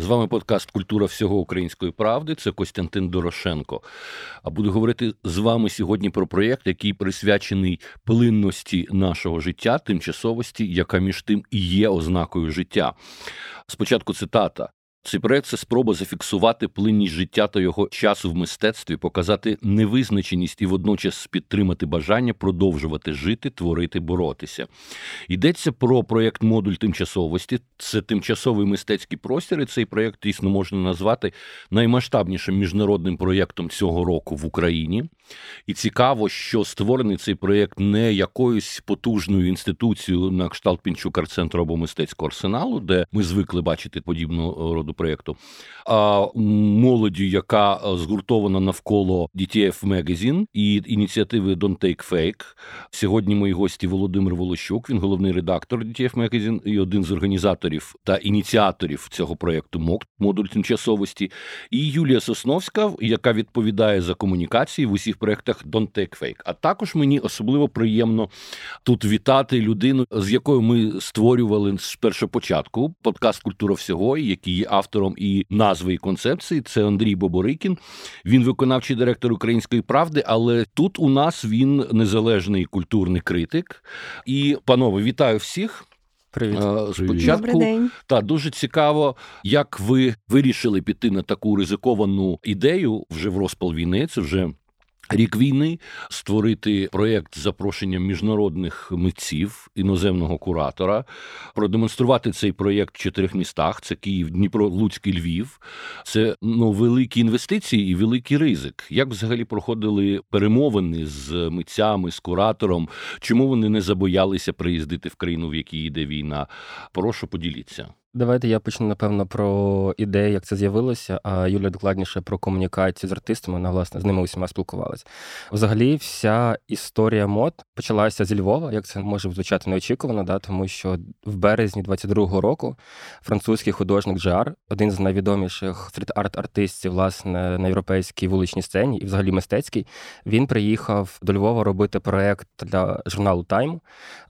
З вами подкаст Культура всього української правди. Це Костянтин Дорошенко. А буду говорити з вами сьогодні про проєкт, який присвячений плинності нашого життя, тимчасовості, яка між тим і є ознакою життя. Спочатку цитата. Цей проект це спроба зафіксувати плинність життя та його часу в мистецтві, показати невизначеність і водночас підтримати бажання продовжувати жити, творити, боротися. Йдеться про проєкт модуль тимчасовості. Це тимчасовий мистецький простір. і Цей проєкт дійсно можна назвати наймасштабнішим міжнародним проєктом цього року в Україні. І цікаво, що створений цей проєкт не якоюсь потужною інституцією на кшталт Пінчук центру або мистецького арсеналу, де ми звикли бачити подібну роду проєкту, а молоді, яка згуртована навколо DTF Magazine і ініціативи Don't Take Fake. Сьогодні мої гості Володимир Волощук, він головний редактор DTF Magazine і один з організаторів та ініціаторів цього проєкту МОК модуль тимчасовості, і Юлія Сосновська, яка відповідає за комунікації в усіх проєктах Don't Take Fake. А також мені особливо приємно тут вітати людину, з якою ми створювали з першого початку подкаст Культура всього, який є автором і назви і концепції. Це Андрій Боборикін. Він виконавчий директор Української правди, але тут у нас він незалежний культурний критик. І, панове, вітаю всіх. Привіт. Спочатку та дуже цікаво, як ви вирішили піти на таку ризиковану ідею вже в розпал війни. Це вже Рік війни створити проєкт з запрошенням міжнародних митців іноземного куратора, продемонструвати цей проєкт в чотирьох містах: це Київ, Дніпро, Луцький, Львів. Це ну великі інвестиції і великий ризик. Як взагалі проходили перемовини з митцями, з куратором? Чому вони не забоялися приїздити в країну, в якій йде війна? Прошу поділіться. Давайте я почну напевно про ідею, як це з'явилося. А Юля докладніше про комунікацію з артистами. Вона власне з ними усіма спілкувалася. Взагалі, вся історія мод почалася зі Львова, як це може звучати неочікувано, да, тому що в березні 22-го року французький художник Джар, один з найвідоміших стріт-арт-артистів, власне, на європейській вуличній сцені і взагалі мистецький, він приїхав до Львова робити проект для журналу Тайм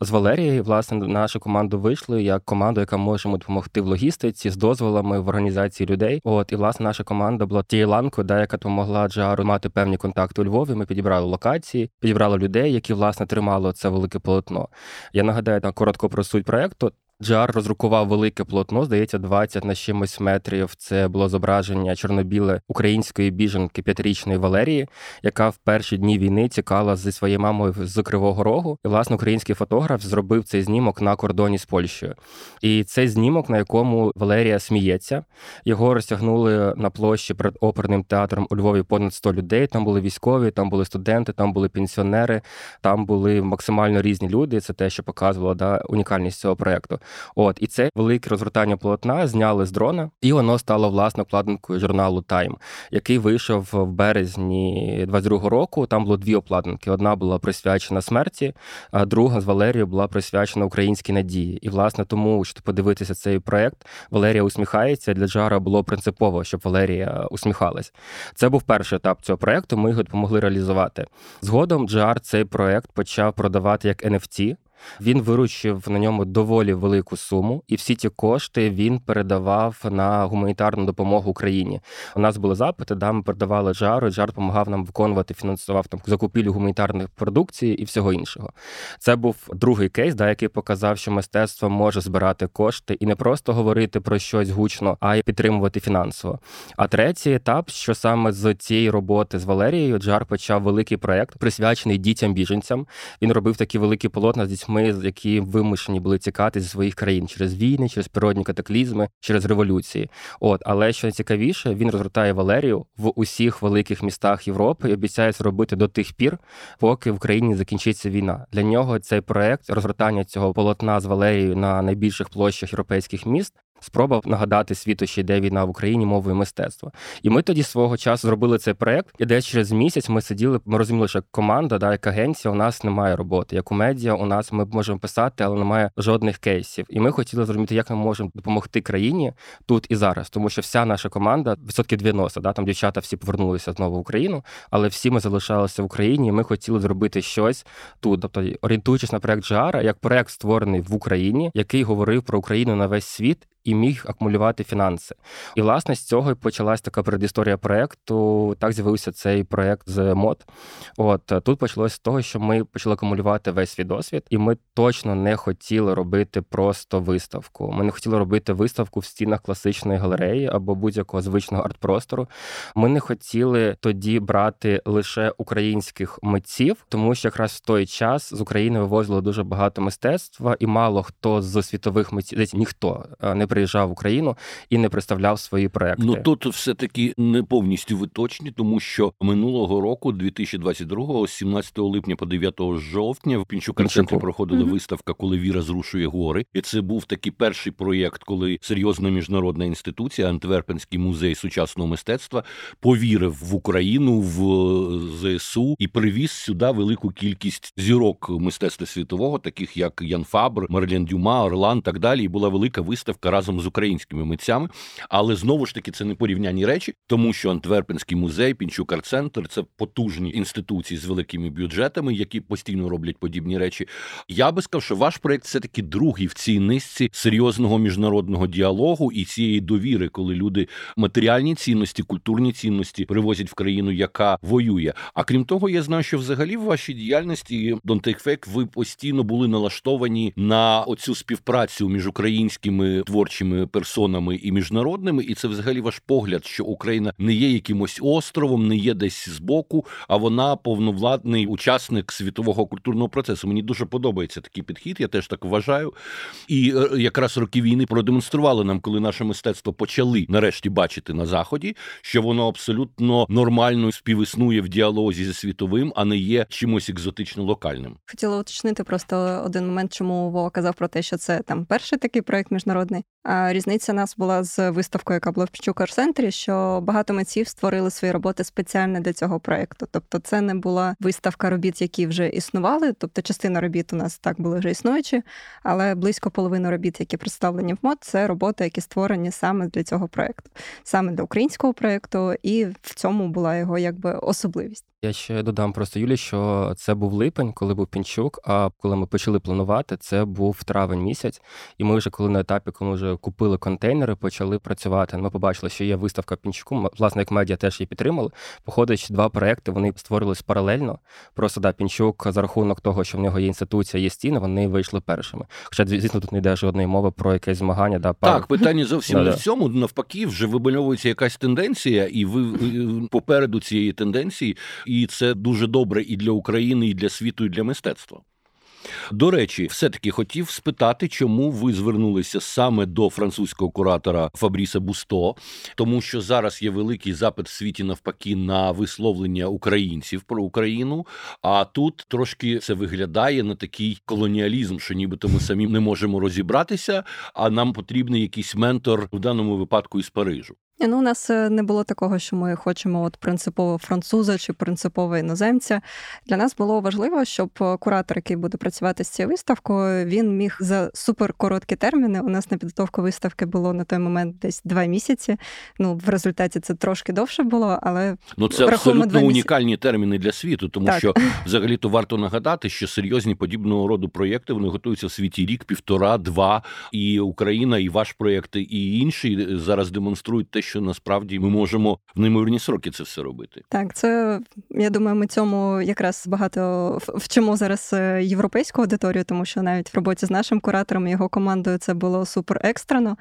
з Валерією. Власне, нашу команду вийшли як команду, яка може допомогти допомогти в логістиці з дозволами в організації людей. От і власне наша команда була тією ланкою, де яка допомогла Джару мати певні контакти у Львові. Ми підібрали локації, підібрали людей, які власне тримали це велике полотно. Я нагадаю там коротко про суть проекту. Джар розрукував велике полотно, здається, 20 на чимось метрів. Це було зображення чорнобіле української біженки п'ятирічної Валерії, яка в перші дні війни тікала зі своєю мамою з Кривого Рогу. І власне український фотограф зробив цей знімок на кордоні з Польщею. І цей знімок, на якому Валерія сміється, його розтягнули на площі перед оперним театром у Львові понад 100 людей. Там були військові, там були студенти, там були пенсіонери, там були максимально різні люди. Це те, що показувало да, унікальність цього проекту. От і це велике розгортання полотна зняли з дрона, і воно стало власне обкладинкою журналу Time, який вийшов в березні 22-го року. Там було дві обкладинки. Одна була присвячена смерті, а друга з Валерією була присвячена українській надії. І власне тому, щоб подивитися цей проект, Валерія усміхається. Для Джара було принципово, щоб Валерія усміхалась. Це був перший етап цього проекту. Ми його допомогли реалізувати. Згодом Джар цей проект почав продавати як NFT, він виручив на ньому доволі велику суму, і всі ті кошти він передавав на гуманітарну допомогу Україні. У нас були запити, да, ми передавали жару. Жар допомагав нам виконувати, фінансував там закупівлю гуманітарної продукції і всього іншого. Це був другий кейс, да, який показав, що мистецтво може збирати кошти і не просто говорити про щось гучно, а й підтримувати фінансово. А третій етап, що саме з цієї роботи з Валерією, Джар почав великий проект, присвячений дітям-біженцям. Він робив такі великі полотна з дітьми дітьми, які вимушені були тікати зі своїх країн через війни, через природні катаклізми, через революції. От, але що найцікавіше, він розгортає Валерію в усіх великих містах Європи і обіцяє це робити до тих пір, поки в Україні закінчиться війна. Для нього цей проект розгортання цього полотна з Валерією на найбільших площах європейських міст Спроба нагадати світу, що йде війна в Україні мовою мистецтва. І ми тоді свого часу зробили цей проект. І десь через місяць ми сиділи, ми розуміли, що команда, да, як агенція, у нас немає роботи. Як у медіа, у нас ми можемо писати, але немає жодних кейсів. І ми хотіли зрозуміти, як ми можемо допомогти країні тут і зараз, тому що вся наша команда, відсотки 90, да, там дівчата всі повернулися знову в Україну, але всі ми залишалися в Україні. і Ми хотіли зробити щось тут. Тобто, орієнтуючись на проект Жара, як проект створений в Україні, який говорив про Україну на весь світ і міг акумулювати фінанси. І власне з цього і почалась така передісторія проекту. Так з'явився цей проект з мод. От тут почалося з того, що ми почали акумулювати весь свій досвід, і ми точно не хотіли робити просто виставку. Ми не хотіли робити виставку в стінах класичної галереї або будь-якого звичного арт-простору. Ми не хотіли тоді брати лише українських митців, тому що якраз в той час з України вивозили дуже багато мистецтва, і мало хто з світових митців десь ніхто не приїжджав в Україну і не представляв свої проекти. Ну тут все таки не повністю виточні, тому що минулого року, 2022-го, з 17 липня по 9 жовтня, в Пінчук центрі проходила mm-hmm. виставка, коли віра зрушує гори, і це був такий перший проєкт, коли серйозна міжнародна інституція, Антверпенський музей сучасного мистецтва, повірив в Україну в е, ЗСУ і привіз сюди велику кількість зірок мистецтва світового, таких як Ян Фабр, Мерлін Дюма, Орлан, так далі. І була велика виставка разом з українськими митцями. Але знову ж таки це не порівнянні речі, тому що Антверпенський музей, Пінчук Арт-центр – це потужні інституції з великими бюджетами, які постійно роблять подібні речі. Я би сказав, що ваш проект все таки другий в цій низці серйозного міжнародного діалогу і цієї довіри, коли люди матеріальні цінності, культурні цінності привозять в країну, яка воює. А крім того, я знаю, що взагалі в вашій діяльності Don't Take Fake ви постійно були налаштовані на оцю співпрацю між українськими творчими персонами і міжнародними, і це взагалі ваш погляд, що Україна не є якимось островом, не є десь збоку, а вона повновладний учасник світового культурного процесу. Мені дуже подобається такий підхід. Я теж так вважаю. І е, якраз роки війни продемонстрували нам, коли наше мистецтво почали нарешті бачити на заході, що воно абсолютно нормально співіснує в діалозі зі світовим, а не є чимось екзотично локальним. Хотіла уточнити просто один момент, чому Вова казав про те, що це там перший такий проект міжнародний. Різниця нас була з виставкою, яка була в Пічукар центрі, що багато митців створили свої роботи спеціально для цього проекту. Тобто, це не була виставка робіт, які вже існували. Тобто, частина робіт у нас так були вже існуючі, але близько половини робіт, які представлені в мод, це роботи, які створені саме для цього проекту, саме для українського проекту, і в цьому була його якби особливість. Я ще додам просто Юлі, що це був липень, коли був пінчук. А коли ми почали планувати, це був травень місяць. І ми вже коли на етапі, коли ми вже купили контейнери, почали працювати. Ми побачили, що є виставка пінчуку. Власне, як медіа теж її підтримали. Походить два проекти. Вони створились паралельно. Просто да, пінчук за рахунок того, що в нього є інституція, є стіни. Вони вийшли першими. Хоча звісно, тут не йде жодної мови про якесь змагання. Да, пар... Так, питання зовсім не в цьому. Навпаки, вже вибальовується якась тенденція, і ви попереду цієї тенденції і це дуже добре і для України, і для світу, і для мистецтва. До речі, все-таки хотів спитати, чому ви звернулися саме до французького куратора Фабріса Бусто, тому що зараз є великий запит в світі навпаки на висловлення українців про Україну. А тут трошки це виглядає на такий колоніалізм, що нібито ми самі не можемо розібратися, а нам потрібний якийсь ментор в даному випадку із Парижу. Ну, у нас е, не було такого, що ми хочемо от принципово француза чи принципово іноземця. Для нас було важливо, щоб е, куратор, який буде працювати з цією виставкою, він міг за суперкороткі терміни. У нас на підготовку виставки було на той момент десь два місяці. Ну, в результаті це трошки довше було, але ну це абсолютно унікальні терміни для світу, тому так. що взагалі то варто нагадати, що серйозні подібного роду проєкти вони готуються в світі рік, півтора, два. І Україна, і ваш проєкт, і інші е, зараз демонструють те, що насправді ми можемо в неймовірні сроки це все робити. Так, це я думаю, ми цьому якраз багато вчимо зараз е, європейську аудиторію, тому що навіть в роботі з нашим куратором і його командою це було супер екстрено.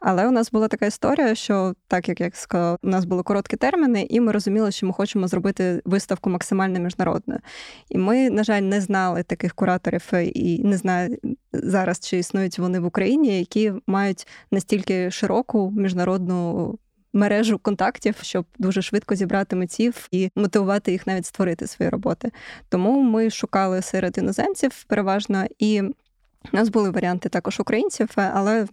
Але у нас була така історія, що так як я сказала, у нас були короткі терміни, і ми розуміли, що ми хочемо зробити виставку максимально міжнародною. І ми, на жаль, не знали таких кураторів е, і не знаю зараз, чи існують вони в Україні, які мають настільки широку міжнародну мережу контактів, щоб дуже швидко зібрати митців і мотивувати їх навіть створити свої роботи. Тому ми шукали серед іноземців переважно і. У нас були варіанти також українців, але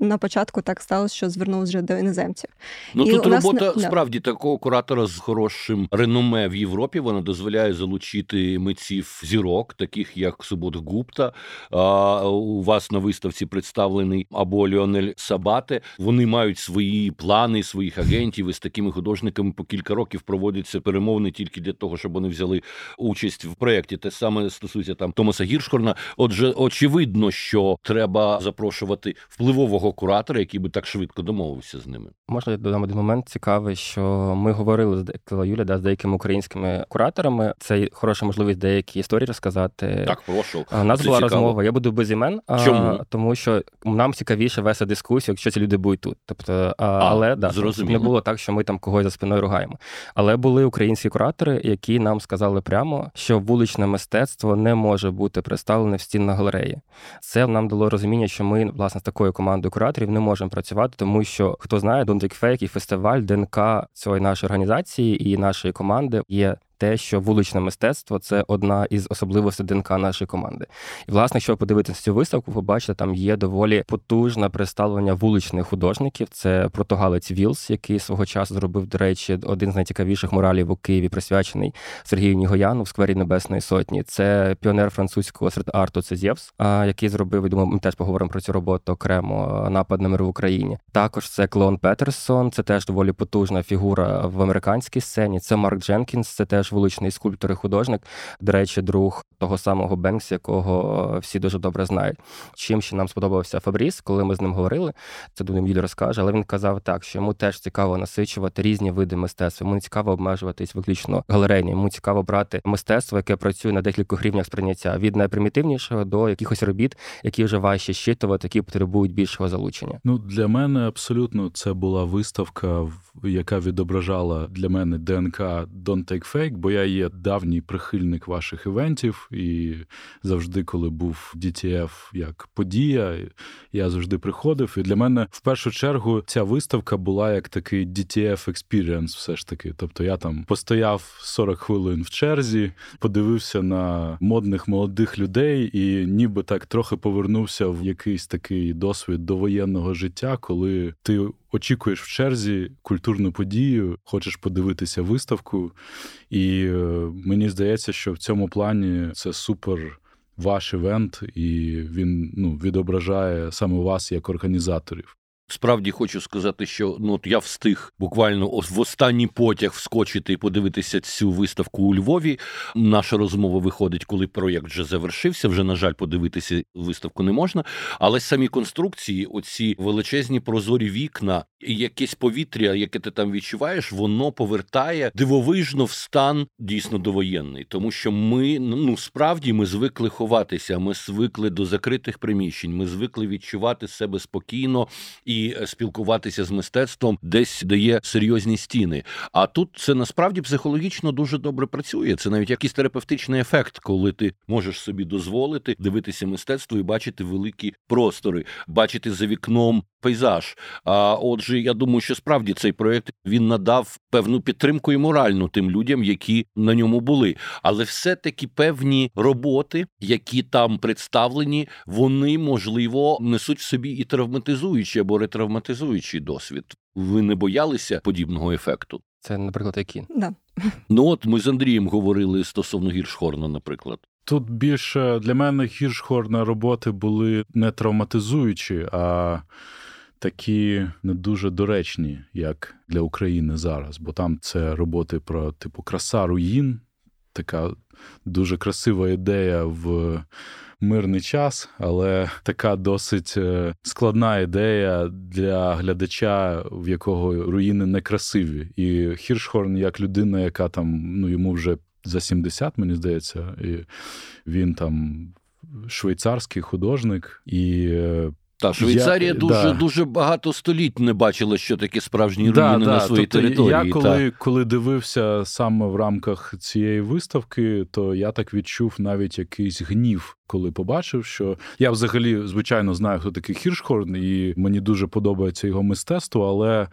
на початку так сталося, що звернулися вже до іноземців. Ну і тут робота нас... справді такого куратора з хорошим реноме в Європі. Вона дозволяє залучити митців зірок, таких як Субот Гупта. А у вас на виставці представлений або Ліонель Сабате. Вони мають свої плани, своїх агентів і з такими художниками по кілька років проводяться перемовини тільки для того, щоб вони взяли участь в проєкті. Те саме стосується там Томаса Гіршхорна. Отже, очевидно, що треба запрошувати впливового такого куратора, який би так швидко домовився з ними. Можна я додам один момент цікавий, що ми говорили з Юля да, з деякими українськими кураторами. Це хороша можливість деякі історії розказати. Так, прошу. У нас Це була цікаво. розмова. Я буду без імен, а, Чому? тому що нам цікавіше вести дискусію, якщо ці люди будуть тут. Тобто, а, але да, зрозуміло. не було так, що ми там когось за спиною ругаємо. Але були українські куратори, які нам сказали прямо, що вуличне мистецтво не може бути представлене в стінах галереї. Це нам дало розуміння, що ми власне з такою командою кураторів не можемо працювати, тому що хто знає, Don't Fake і фестиваль ДНК цієї нашої організації і нашої команди є. Те, що вуличне мистецтво це одна із особливостей ДНК нашої команди. І, власне, якщо ви подивитися цю виставку, ви бачите, там є доволі потужне представлення вуличних художників. Це протогалець Вілс, який свого часу зробив, до речі, один з найцікавіших муралів у Києві, присвячений Сергію Нігояну в сквері Небесної Сотні. Це піонер французького серед-арту це Зєвс, який зробив, і думаю, ми теж поговоримо про цю роботу окремо напад на мир в Україні. Також це Клон Петерсон, це теж доволі потужна фігура в американській сцені. Це Марк Дженкінс, це теж вуличний скульптор і художник. До речі, друг того самого Бенкс, якого всі дуже добре знають. Чим ще нам сподобався Фабріс, коли ми з ним говорили, це думаю, Юлі розкаже, але він казав так, що йому теж цікаво насичувати різні види мистецтва. Йому не цікаво обмежуватись виключно галерейні. Йому цікаво брати мистецтво, яке працює на декількох рівнях сприйняття від найпримітивнішого до якихось робіт, які вже важче щитувати, які потребують більшого залучення. Ну для мене абсолютно це була виставка, яка відображала для мене ДНК Don't Take Fake, бо я є давній прихильник ваших івентів, і завжди, коли був DTF як подія, я завжди приходив. І для мене в першу чергу ця виставка була як такий DTF Experience, все ж таки. Тобто я там постояв 40 хвилин в черзі, подивився на модних молодих людей, і ніби так трохи повернувся в якийсь такий досвід довоєнного життя, коли ти очікуєш в черзі культурну подію, хочеш подивитися виставку, і е, мені здається, що в цьому плані це супер ваш івент, і він ну, відображає саме вас як організаторів. Справді хочу сказати, що ну от я встиг буквально в останній потяг вскочити і подивитися цю виставку у Львові. Наша розмова виходить, коли проєкт вже завершився. Вже на жаль, подивитися виставку не можна. Але самі конструкції, оці величезні прозорі вікна, якесь повітря, яке ти там відчуваєш, воно повертає дивовижно в стан дійсно довоєнний, тому що ми ну справді ми звикли ховатися. Ми звикли до закритих приміщень. Ми звикли відчувати себе спокійно і спілкуватися з мистецтвом, десь дає серйозні стіни. А тут це насправді психологічно дуже добре працює. Це навіть якийсь терапевтичний ефект, коли ти можеш собі дозволити дивитися мистецтво і бачити великі простори, бачити за вікном пейзаж. А отже, я думаю, що справді цей проект він надав певну підтримку і моральну тим людям, які на ньому були. Але все-таки певні роботи, які там представлені, вони можливо несуть в собі і травматизуючі або ретравматизуючий досвід. Ви не боялися подібного ефекту? Це, наприклад, які? Да. Ну от ми з Андрієм говорили стосовно Гіршхорна, наприклад. Тут більше для мене Гіршхорна роботи були не травматизуючі, а такі не дуже доречні, як для України зараз. Бо там це роботи про типу краса руїн, така дуже красива ідея в мирний час, але така досить складна ідея для глядача, в якого руїни некрасиві. І Хіршхорн, як людина, яка там ну йому вже за 70, мені здається, і він там швейцарський художник і. Та Швейцарія я, дуже да. дуже багато століть не бачила, що таке справжні да, руїни да, на своїй тобто території. Я коли, та. коли дивився саме в рамках цієї виставки, то я так відчув навіть якийсь гнів, коли побачив, що я взагалі звичайно знаю, хто такий Хіршхорн, і мені дуже подобається його мистецтво, але.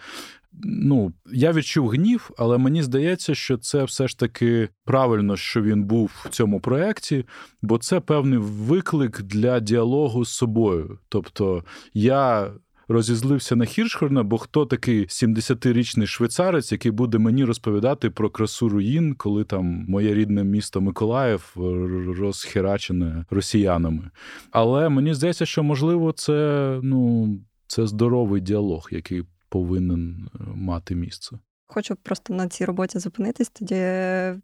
Ну, я відчув гнів, але мені здається, що це все ж таки правильно, що він був в цьому проєкті, бо це певний виклик для діалогу з собою. Тобто я розізлився на Хіршхорна, бо хто такий 70-річний швейцарець, який буде мені розповідати про красу руїн, коли там моє рідне місто Миколаїв розхерачене росіянами. Але мені здається, що можливо це ну це здоровий діалог, який повинен мати місце. Хочу просто на цій роботі зупинитись тоді,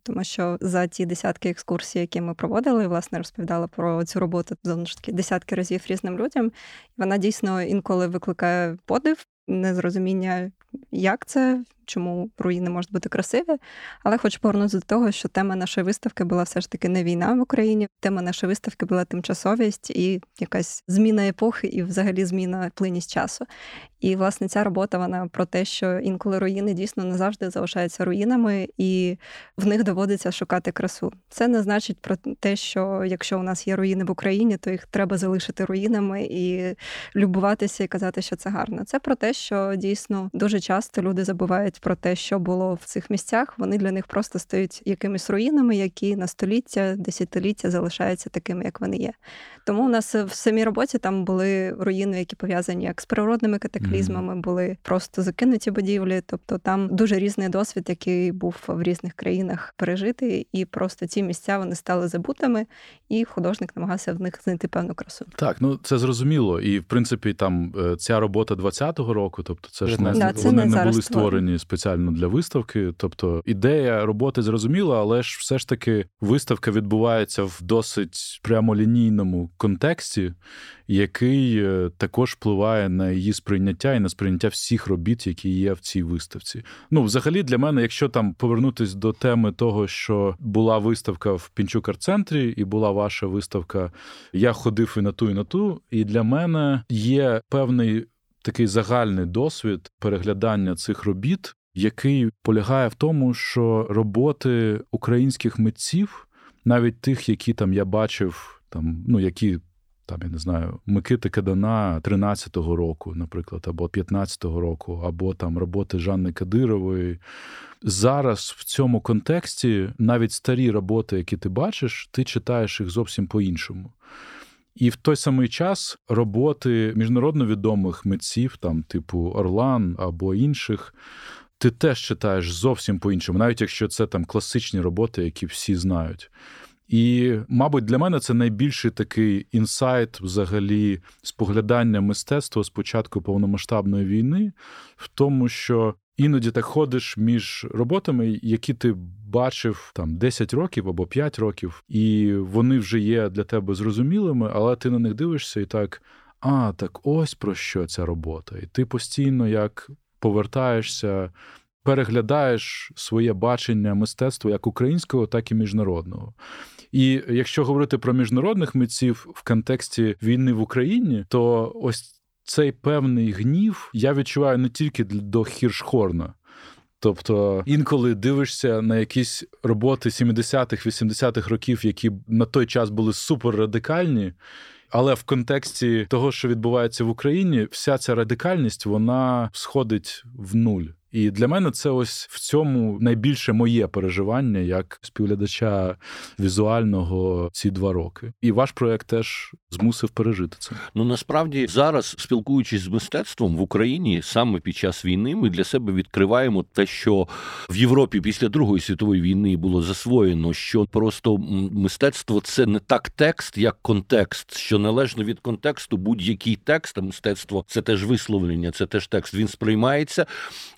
тому що за ті десятки екскурсій, які ми проводили, власне розповідала про цю роботу знову ж таки десятки разів різним людям. Вона дійсно інколи викликає подив, незрозуміння, як це, чому руїни можуть бути красиві. Але хочу повернутися до того, що тема нашої виставки була все ж таки не війна в Україні. Тема нашої виставки була тимчасовість і якась зміна епохи, і взагалі зміна плинність часу. І власне ця робота вона про те, що інколи руїни дійсно не завжди залишаються руїнами, і в них доводиться шукати красу. Це не значить про те, що якщо у нас є руїни в Україні, то їх треба залишити руїнами і любуватися і казати, що це гарно. Це про те, що дійсно дуже часто люди забувають про те, що було в цих місцях. Вони для них просто стають якимись руїнами, які на століття, десятиліття залишаються такими, як вони є. Тому у нас в самій роботі там були руїни, які пов'язані як з природними катаклізмами, були просто закинуті будівлі. Тобто там дуже різний досвід, який був в різних країнах пережитий, і просто ці місця вони стали забутими, і художник намагався в них знайти певну красу. Так, ну це зрозуміло. І в принципі, там е, ця робота 20-го року, тобто це ж не, да, це вони не, не були створені спеціально для виставки. Тобто ідея роботи зрозуміла, але ж все ж таки виставка відбувається в досить прямолінійному контексті, який е, також впливає на її сприйняття і на сприйняття всіх робіт, які є в цій виставці. Ну, взагалі, для мене, якщо там повернутись до теми того, що була виставка в Пінчук арт-центрі, і була ваша виставка, я ходив і на ту, і на ту. І для мене є певний такий загальний досвід переглядання цих робіт, який полягає в тому, що роботи українських митців, навіть тих, які там я бачив, там ну які. Там, я не знаю, Микити Кадана 13-го року, наприклад, або 15-го року, або там роботи Жанни Кадирової. Зараз в цьому контексті навіть старі роботи, які ти бачиш, ти читаєш їх зовсім по-іншому. І в той самий час роботи міжнародно відомих митців, там, типу Орлан або інших, ти теж читаєш зовсім по-іншому, навіть якщо це там класичні роботи, які всі знають. І, мабуть, для мене це найбільший такий інсайт, взагалі, споглядання мистецтва з початку повномасштабної війни, в тому, що іноді так ходиш між роботами, які ти бачив там 10 років або 5 років, і вони вже є для тебе зрозумілими, але ти на них дивишся і так. А, так ось про що ця робота. І ти постійно як повертаєшся, переглядаєш своє бачення мистецтва як українського, так і міжнародного. І якщо говорити про міжнародних митців в контексті війни в Україні, то ось цей певний гнів я відчуваю не тільки до Хіршхорна. Тобто інколи дивишся на якісь роботи 70-х, 80-х років, які на той час були суперрадикальні, але в контексті того, що відбувається в Україні, вся ця радикальність вона сходить в нуль. І для мене це ось в цьому найбільше моє переживання як співглядача візуального ці два роки. І ваш проект теж змусив пережити це. Ну насправді зараз, спілкуючись з мистецтвом в Україні, саме під час війни, ми для себе відкриваємо те, що в Європі після Другої світової війни було засвоєно, що просто мистецтво це не так текст, як контекст, що належно від контексту будь-який текст, а мистецтво це теж висловлення, це теж текст. Він сприймається.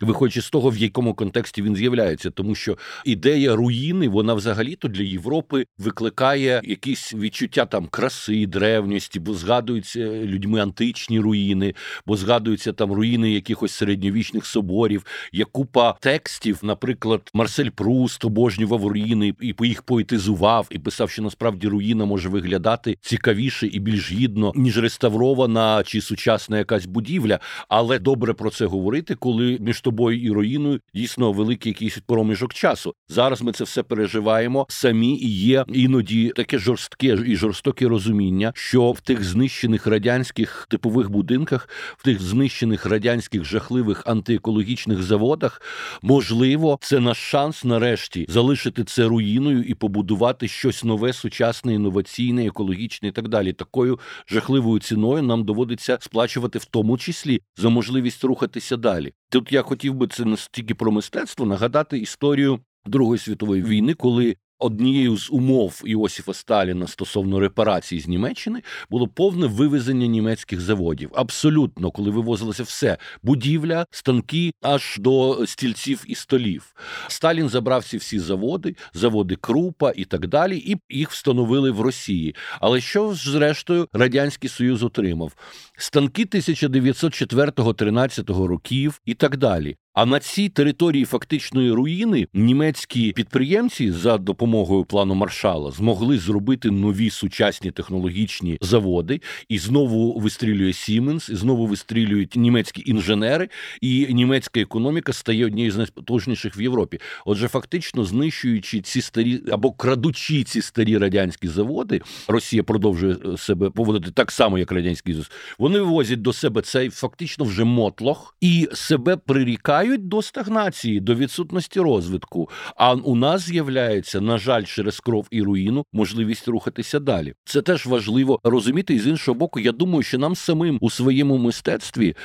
Виходить виходячи з того, в якому контексті він з'являється, тому що ідея руїни, вона взагалі-то для Європи викликає якісь відчуття там краси, древності, бо згадуються людьми античні руїни, бо згадуються там руїни якихось середньовічних соборів. Є купа текстів, наприклад, Марсель Пруст обожнював руїни і їх поетизував, і писав, що насправді руїна може виглядати цікавіше і більш гідно, ніж реставрована чи сучасна якась будівля. Але добре про це говорити, коли між тобою і руїною дійсно великий якийсь проміжок часу. Зараз ми це все переживаємо самі, і є іноді таке жорстке і жорстоке розуміння, що в тих знищених радянських типових будинках, в тих знищених радянських жахливих антиекологічних заводах, можливо, це наш шанс нарешті залишити це руїною і побудувати щось нове, сучасне, інноваційне, екологічне і так далі. Такою жахливою ціною нам доводиться сплачувати в тому числі за можливість рухатися далі. Тут я хотів би це не стільки про мистецтво нагадати історію Другої світової війни, коли однією з умов Іосифа Сталіна стосовно репарацій з Німеччини було повне вивезення німецьких заводів. Абсолютно, коли вивозилося все: будівля, станки аж до стільців і столів. Сталін забрав ці всі заводи, заводи Крупа і так далі, і їх встановили в Росії. Але що зрештою радянський союз отримав? Станки 1904-13 років і так далі. А на цій території фактичної руїни німецькі підприємці за допомогою плану маршала змогли зробити нові сучасні технологічні заводи, і знову вистрілює Сіменс, і знову вистрілюють німецькі інженери, і німецька економіка стає однією з найпотужніших в Європі. Отже, фактично знищуючи ці старі або крадучи ці старі радянські заводи, Росія продовжує е, себе поводити так само, як радянський Союз. Вони вивозять до себе цей фактично вже мотлох і себе прирікають приводять до стагнації, до відсутності розвитку. А у нас з'являється, на жаль, через кров і руїну можливість рухатися далі. Це теж важливо розуміти. І з іншого боку, я думаю, що нам самим у своєму мистецтві.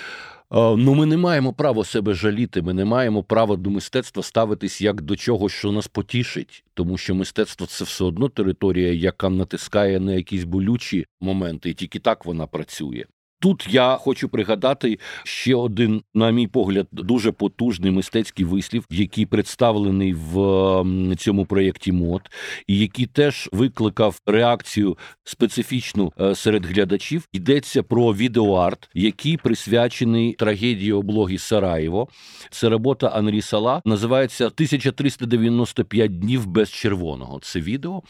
Ну, ми не маємо права себе жаліти. Ми не маємо права до мистецтва ставитись як до чогось, що нас потішить, тому що мистецтво це все одно територія, яка натискає на якісь болючі моменти, і тільки так вона працює. Тут я хочу пригадати ще один, на мій погляд, дуже потужний мистецький вислів, який представлений в цьому проєкті мод, і який теж викликав реакцію специфічну е, серед глядачів. Йдеться про відеоарт, який присвячений трагедії облоги Сараєво. Це робота Анрі Сала, називається «1395 днів без червоного. Це відео.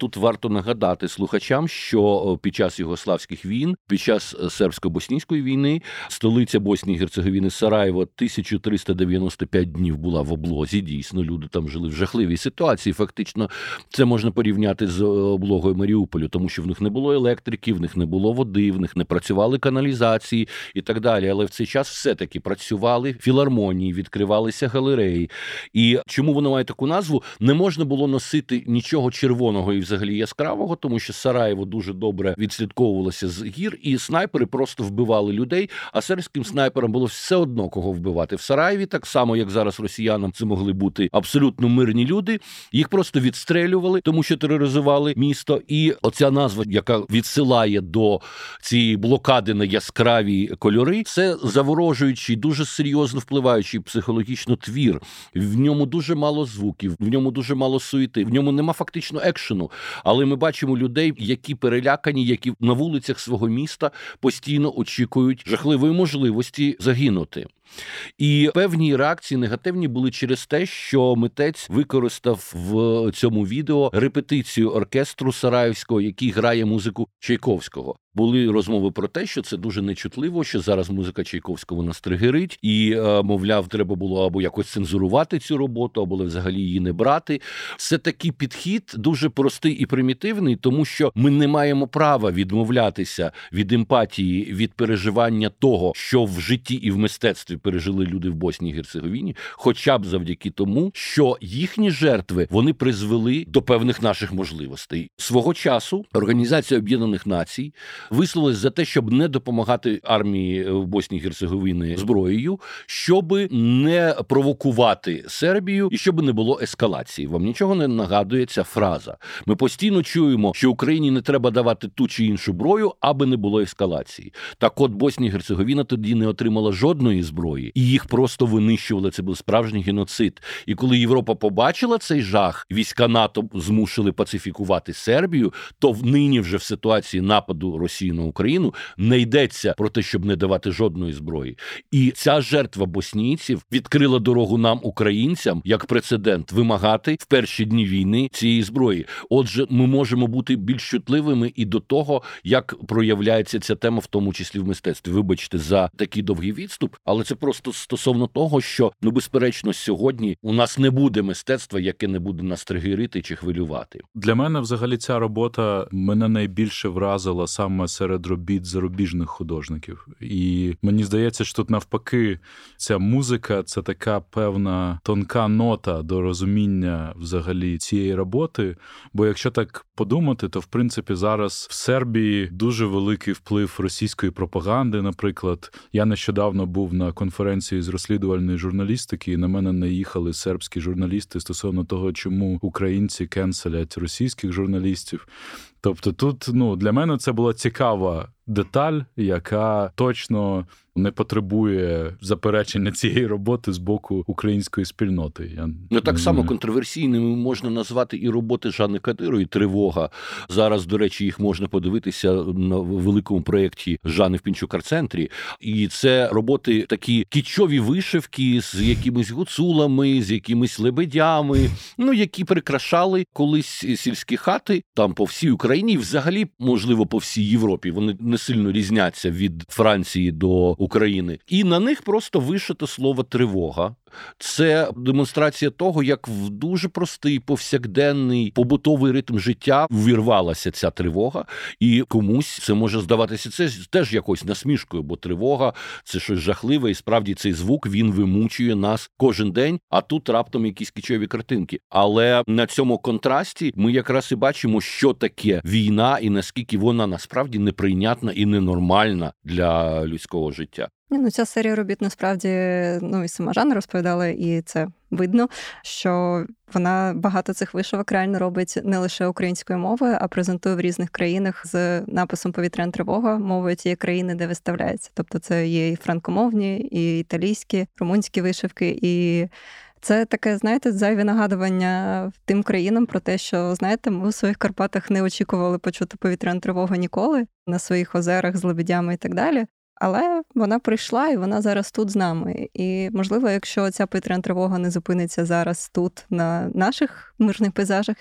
Тут варто нагадати слухачам, що під час югославських війн, під час е, сербсько-боснійської війни, столиця Боснії і Герцеговіни Сараєво 1395 днів була в облозі. Дійсно, люди там жили в жахливій ситуації. Фактично, це можна порівняти з е, облогою Маріуполю, тому що в них не було електрики, в них не було води, в них не працювали каналізації і так далі. Але в цей час все-таки працювали філармонії, відкривалися галереї. І чому воно має таку назву? Не можна було носити нічого червоного і взагалі яскравого, тому що Сараєво дуже добре відслідковувалося з гір, і снайпери просто вбивали людей. А сербським снайперам було все одно кого вбивати в Сараєві, так само як зараз росіянам це могли бути абсолютно мирні люди. Їх просто відстрелювали, тому що тероризували місто. І оця назва, яка відсилає до цієї блокади на яскраві кольори, це заворожуючий, дуже серйозно впливаючий психологічно твір. В ньому дуже мало звуків, в ньому дуже мало суєти, в ньому нема фактично екшену. Але ми бачимо людей, які перелякані, які на вулицях свого міста постійно очікують жахливої можливості загинути. І певні реакції негативні були через те, що митець використав в цьому відео репетицію оркестру Сараївського, який грає музику Чайковського. Були розмови про те, що це дуже нечутливо, що зараз музика Чайковського нас тригерить, і е, мовляв, треба було або якось цензурувати цю роботу, або взагалі її не брати. Все такий підхід дуже простий і примітивний, тому що ми не маємо права відмовлятися від емпатії, від переживання того, що в житті і в мистецтві пережили люди в Боснії Герцеговіні, хоча б завдяки тому, що їхні жертви вони призвели до певних наших можливостей свого часу. Організація Об'єднаних Націй висловилась за те, щоб не допомагати армії в Боснії і Герцеговіни зброєю, щоб не провокувати Сербію і щоб не було ескалації. Вам нічого не нагадує ця фраза. Ми постійно чуємо, що Україні не треба давати ту чи іншу зброю, аби не було ескалації. Так, от Боснія Герцеговіна тоді не отримала жодної зброї зброї, і їх просто винищували. Це був справжній геноцид. І коли Європа побачила цей жах, війська НАТО змусили пацифікувати Сербію. То в нині вже в ситуації нападу Росії на Україну не йдеться про те, щоб не давати жодної зброї. І ця жертва боснійців відкрила дорогу нам, українцям, як прецедент, вимагати в перші дні війни цієї зброї. Отже, ми можемо бути більш чутливими і до того, як проявляється ця тема, в тому числі в мистецтві. Вибачте за такий довгий відступ, але це просто стосовно того, що ну безперечно сьогодні у нас не буде мистецтва, яке не буде нас тригерити чи хвилювати. Для мене взагалі ця робота мене найбільше вразила саме серед робіт зарубіжних художників, і мені здається, що тут навпаки ця музика це така певна тонка нота до розуміння взагалі цієї роботи. Бо якщо так подумати, то в принципі зараз в Сербії дуже великий вплив російської пропаганди. Наприклад, я нещодавно був на конференції конференції з розслідувальної журналістики, і на мене наїхали сербські журналісти стосовно того, чому українці кенселять російських журналістів. Тобто, тут ну для мене це була цікава деталь, яка точно не потребує заперечення цієї роботи з боку української спільноти. Я ну так само контроверсійними можна назвати і роботи Жанни Кадирої Тривога. Зараз, до речі, їх можна подивитися на великому проєкті Жани в Пінчукар-центрі. І це роботи такі кічові вишивки з якимись гуцулами, з якимись лебедями, ну які прикрашали колись сільські хати там по всій Україні, і взагалі, можливо, по всій Європі. Вони не сильно різняться від Франції до України, і на них просто вишито слово тривога. Це демонстрація того, як в дуже простий повсякденний побутовий ритм життя увірвалася ця тривога, і комусь це може здаватися це теж якось насмішкою, бо тривога це щось жахливе, і справді цей звук він вимучує нас кожен день. А тут раптом якісь кічові картинки. Але на цьому контрасті ми якраз і бачимо, що таке війна, і наскільки вона насправді неприйнятна і ненормальна для людського життя. Ні, ну ця серія робіт насправді ну і сама Жанна розповідала, і це видно, що вона багато цих вишивок реально робить не лише українською мовою, а презентує в різних країнах з написом Повітряна тривога мовою тієї країни, де виставляється. Тобто, це є і франкомовні, і італійські, румунські вишивки, і це таке, знаєте, зайве нагадування тим країнам про те, що знаєте, ми у своїх Карпатах не очікували почути повітряну тривогу ніколи на своїх озерах з лебедями і так далі. Але вона прийшла і вона зараз тут з нами. І можливо, якщо ця повітряна тривога не зупиниться зараз тут, на наших мирних пейзажах,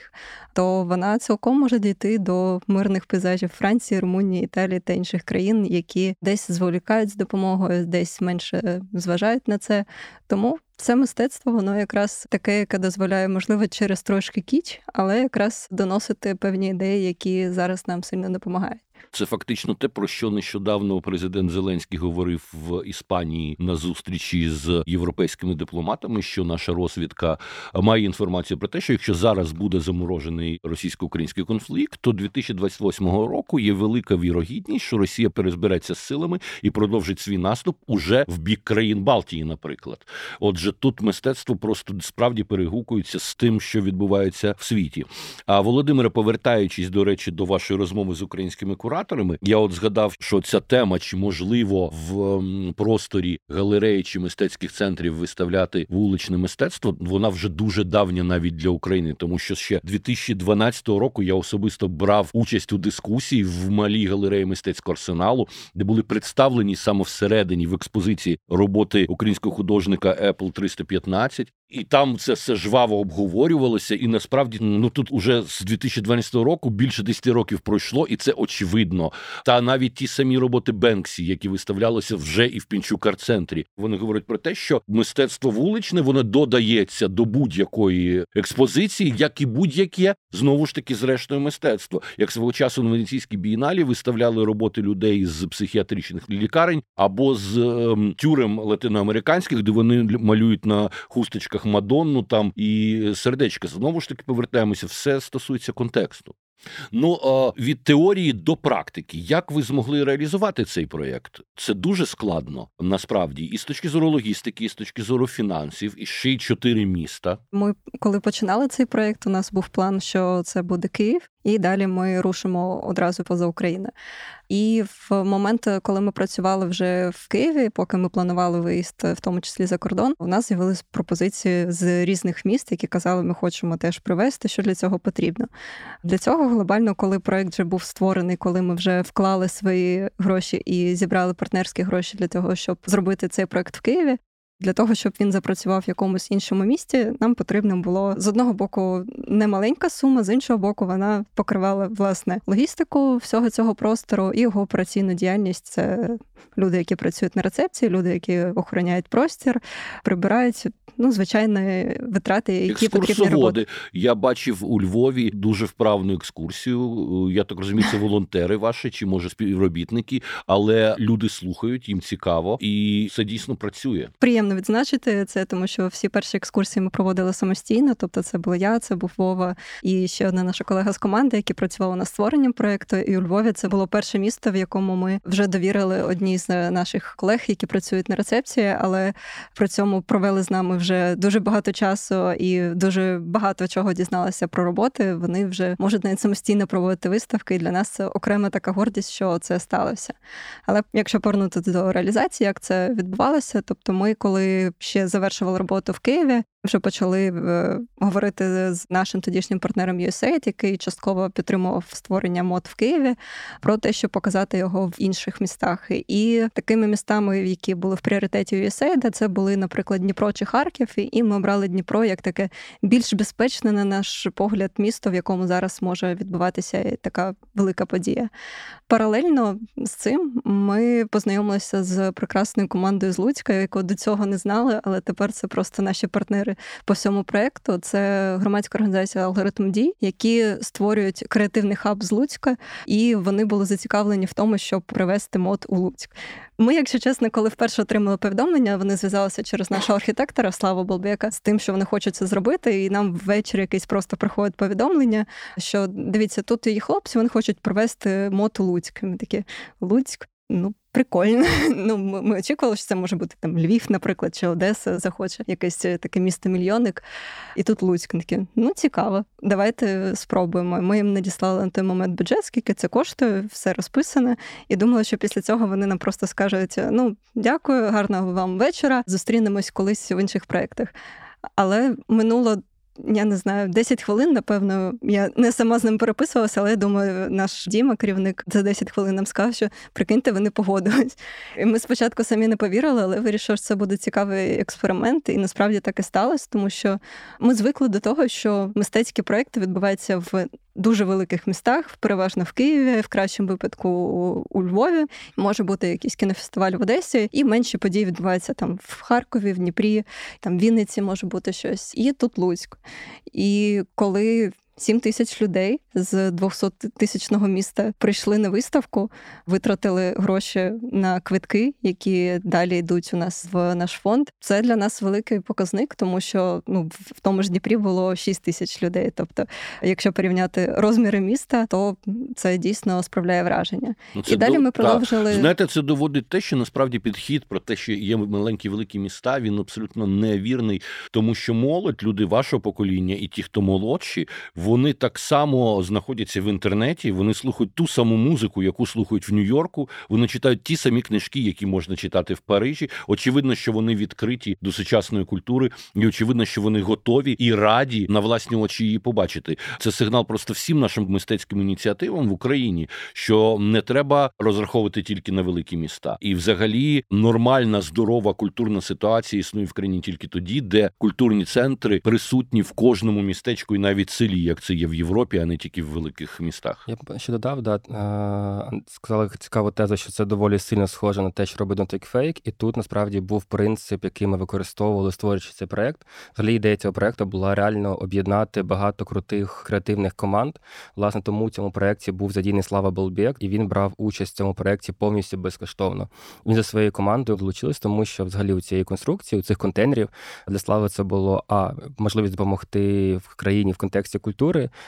то вона цілком може дійти до мирних пейзажів Франції, Румунії, Італії та інших країн, які десь зволікають з допомогою, десь менше зважають на це. Тому це мистецтво, воно якраз таке, яке дозволяє, можливо, через трошки кіч, але якраз доносити певні ідеї, які зараз нам сильно допомагають. Це фактично те, про що нещодавно президент Зеленський говорив в Іспанії на зустрічі з європейськими дипломатами. Що наша розвідка має інформацію про те, що якщо зараз буде заморожений російсько-український конфлікт, то 2028 року є велика вірогідність, що Росія перезбереться з силами і продовжить свій наступ уже в бік країн Балтії, наприклад. Отже, тут мистецтво просто справді перегукується з тим, що відбувається в світі. А Володимире, повертаючись до речі, до вашої розмови з українськими кураторами, я от згадав, що ця тема чи можливо в просторі галереї чи мистецьких центрів виставляти вуличне мистецтво, вона вже дуже давня навіть для України, тому що ще 2012 року я особисто брав участь у дискусії в малій галереї мистецького арсеналу, де були представлені саме всередині в експозиції роботи українського художника Apple 315, і там це все жваво обговорювалося. І насправді ну тут уже з 2012 року більше 10 років пройшло, і це очевидно. Та навіть ті самі роботи Бенксі, які виставлялися вже і в Пінчукар-центрі, вони говорять про те, що мистецтво вуличне воно додається до будь-якої експозиції, як і будь-яке знову ж таки зрештою мистецтво. Як свого часу на Венеційській бієналі виставляли роботи людей з психіатричних лікарень або з ем, тюрем латиноамериканських, де вони малюють на хусточках малюнках Мадонну там і сердечка. Знову ж таки повертаємося, все стосується контексту. Ну від теорії до практики, як ви змогли реалізувати цей проєкт? Це дуже складно насправді, і з точки зору логістики, і з точки зору фінансів, і ще й чотири міста. Ми коли починали цей проєкт, у нас був план, що це буде Київ, і далі ми рушимо одразу поза Україну. І в момент, коли ми працювали вже в Києві, поки ми планували виїзд, в тому числі за кордон, у нас з'явились пропозиції з різних міст, які казали, ми хочемо теж привезти, що для цього потрібно. Для цього глобально, коли проект вже був створений, коли ми вже вклали свої гроші і зібрали партнерські гроші для того, щоб зробити цей проект в Києві. Для того, щоб він запрацював в якомусь іншому місті, нам потрібно було з одного боку немаленька сума, з іншого боку, вона покривала власне логістику всього цього простору і його операційну діяльність. Це люди, які працюють на рецепції, люди, які охороняють простір, прибирають ну звичайні витрати, які потрібні роботи. Я бачив у Львові дуже вправну екскурсію. Я так розумію, це волонтери ваші чи може співробітники, але люди слухають, їм цікаво, і це дійсно працює. Приємно приємно відзначити це, тому що всі перші екскурсії ми проводили самостійно. Тобто, це була я, це був Вова і ще одна наша колега з команди, які працювали над створенням проекту. І у Львові це було перше місто, в якому ми вже довірили одній з наших колег, які працюють на рецепції, але при цьому провели з нами вже дуже багато часу і дуже багато чого дізналися про роботи. Вони вже можуть навіть самостійно проводити виставки. І для нас це окрема така гордість, що це сталося. Але якщо повернути до реалізації, як це відбувалося, тобто ми, коли ще завершувала роботу в Києві, вже почали е, говорити з нашим тодішнім партнером USAID, який частково підтримував створення мод в Києві, про те, щоб показати його в інших містах. І такими містами, які були в пріоритеті USAID, це були, наприклад, Дніпро чи Харків. І ми обрали Дніпро як таке більш безпечне, на наш погляд, місто, в якому зараз може відбуватися така велика подія. Паралельно з цим ми познайомилися з прекрасною командою з Луцька, яку до цього не знали, але тепер це просто наші партнери по всьому проекту. Це громадська організація Алгоритм дій, які створюють креативний хаб з Луцька, і вони були зацікавлені в тому, щоб привести мод у Луцьк. Ми, якщо чесно, коли вперше отримали повідомлення, вони зв'язалися через нашого архітектора Славу Болбека з тим, що вони хочуть це зробити. І нам ввечері якесь просто приходить повідомлення, що дивіться, тут є хлопці, вони хочуть провести мод у Луцьк. Ми такі Луцьк. Ну, прикольно. Ну, ми очікували, що це може бути там Львів, наприклад, чи Одеса захоче, якесь е, таке місто-мільйонник. І тут Луцьк таке, ну цікаво, давайте спробуємо. Ми їм надіслали на той момент бюджет, скільки це коштує, все розписане. І думали, що після цього вони нам просто скажуть: ну, дякую, гарного вам вечора. Зустрінемось колись в інших проєктах. Але минуло я не знаю, 10 хвилин, напевно, я не сама з ним переписувалася, але я думаю, наш Діма, керівник, за 10 хвилин нам сказав, що прикиньте, вони погодились. І ми спочатку самі не повірили, але вирішили, що це буде цікавий експеримент, і насправді так і сталося, тому що ми звикли до того, що мистецькі проекти відбуваються в дуже великих містах, переважно в Києві, в кращому випадку у Львові. Може бути якийсь кінофестиваль в Одесі, і менші події відбуваються там в Харкові, в Дніпрі, там в Вінниці може бути щось, і тут Луцьк. І коли 7 тисяч людей з 200 тисячного міста прийшли на виставку, витратили гроші на квитки, які далі йдуть у нас в наш фонд. Це для нас великий показник, тому що ну в тому ж Дніпрі було 6 тисяч людей. Тобто, якщо порівняти розміри міста, то це дійсно справляє враження. Ну, І далі до... ми продовжили. Так. Знаєте, це доводить те, що насправді підхід про те, що є маленькі великі міста, він абсолютно невірний, тому що молодь, люди вашого покоління і ті, хто молодші, вони так само знаходяться в інтернеті, вони слухають ту саму музику, яку слухають в Нью-Йорку. Вони читають ті самі книжки, які можна читати в Парижі. Очевидно, що вони відкриті до сучасної культури, і очевидно, що вони готові і раді на власні очі її побачити. Це сигнал просто всім нашим мистецьким ініціативам в Україні, що не треба розраховувати тільки на великі міста, і взагалі нормальна здорова культурна ситуація існує в країні тільки тоді, де культурні центри присутні в кожному містечку і навіть селі, це є в Європі, а не тільки в великих містах. Я б ще додав, да, сказали цікаву тезу, що це доволі сильно схоже на те, що робить Don't Fake, і тут насправді був принцип, який ми використовували, створюючи цей проект. Взагалі ідея цього проекту була реально об'єднати багато крутих креативних команд. Власне, тому в цьому проєкті був задійний Слава Болбєк, і він брав участь в цьому проєкті повністю безкоштовно. Він за своєю командою долучився, тому що взагалі у цієї конструкції, у цих контейнерів для слави це було а можливість допомогти в країні в контексті культури,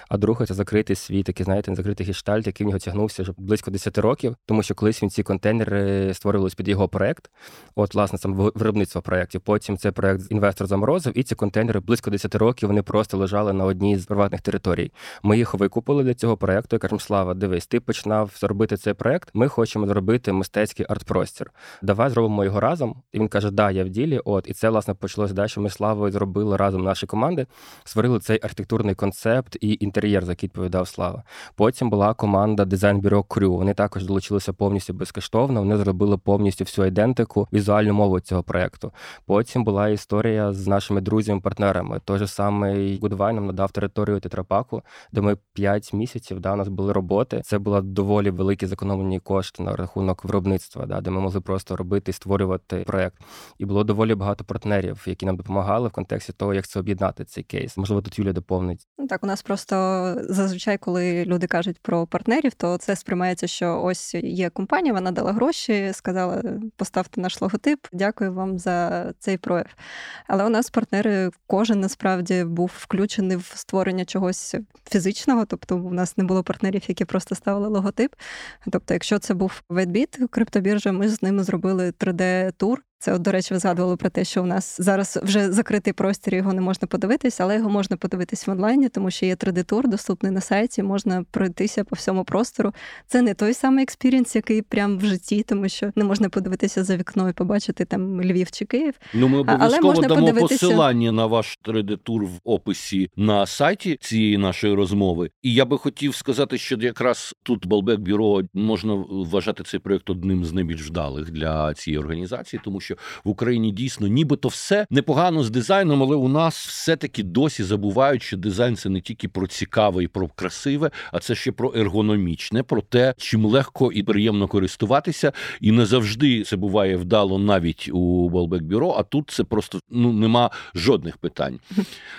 а друге це закритий свій такий, знаєте, закритий гештальт, який в нього тягнувся вже близько 10 років, тому що колись він ці контейнери створювалися під його проект. От, власне, сам виробництво проєктів. Потім цей проект інвестор заморозив, і ці контейнери близько 10 років вони просто лежали на одній з приватних територій. Ми їх викупили для цього проекту і кажемо, слава, дивись, ти починав зробити цей проект. Ми хочемо зробити мистецький арт-простір. Давай зробимо його разом. І він каже: Да, я в ділі. От, і це власне почалося далі. Ми славою зробили разом наші команди, створили цей архітектурний концепт і інтер'єр, за який відповідав Слава. Потім була команда дизайн-бюро Крю. Вони також долучилися повністю безкоштовно. Вони зробили повністю всю ідентику, візуальну мову цього проекту. Потім була історія з нашими друзями-партнерами. Той же самий Гудвай нам надав територію тетрапаку, де ми 5 місяців да, у нас були роботи. Це були доволі великі зекономлені кошти на рахунок виробництва, да, де ми могли просто робити і створювати проект. І було доволі багато партнерів, які нам допомагали в контексті того, як це об'єднати цей кейс. Можливо, тут Юля доповнить. Так, у нас просто зазвичай, коли люди кажуть про партнерів, то це сприймається, що ось є компанія, вона дала гроші, сказала, поставте наш логотип, дякую вам за цей прояв. Але у нас партнери, кожен насправді був включений в створення чогось фізичного, тобто у нас не було партнерів, які просто ставили логотип. Тобто, якщо це був WhiteBit, криптобіржа, ми з ними зробили 3D-тур. Це, от, до речі, ви згадували про те, що у нас зараз вже закритий простір, його не можна подивитись, але його можна подивитись в онлайні, тому що є 3D-тур, доступний на сайті, можна пройтися по всьому простору. Це не той самий experience, який прям в житті, тому що не можна подивитися за вікно і побачити там Львів чи Київ. Ну, ми Але обов'язково можна дамо подивитися- посилання на ваш 3D-тур в описі на сайті цієї нашої розмови. І я би хотів сказати, що якраз тут balbek bureau можна вважати цей проєкт одним з найбільш вдалих для цієї організації, тому що в Україні дійсно нібито все непогано з дизайном, але у нас все-таки досі забувають, що дизайн це не тільки про цікаве і про красиве, а це ще про ергономічне, про те, чим легко і приємно користуватися. І не завжди це буває вдало навіть у Балбек Бюро, а тут це просто ну нема жодних питань.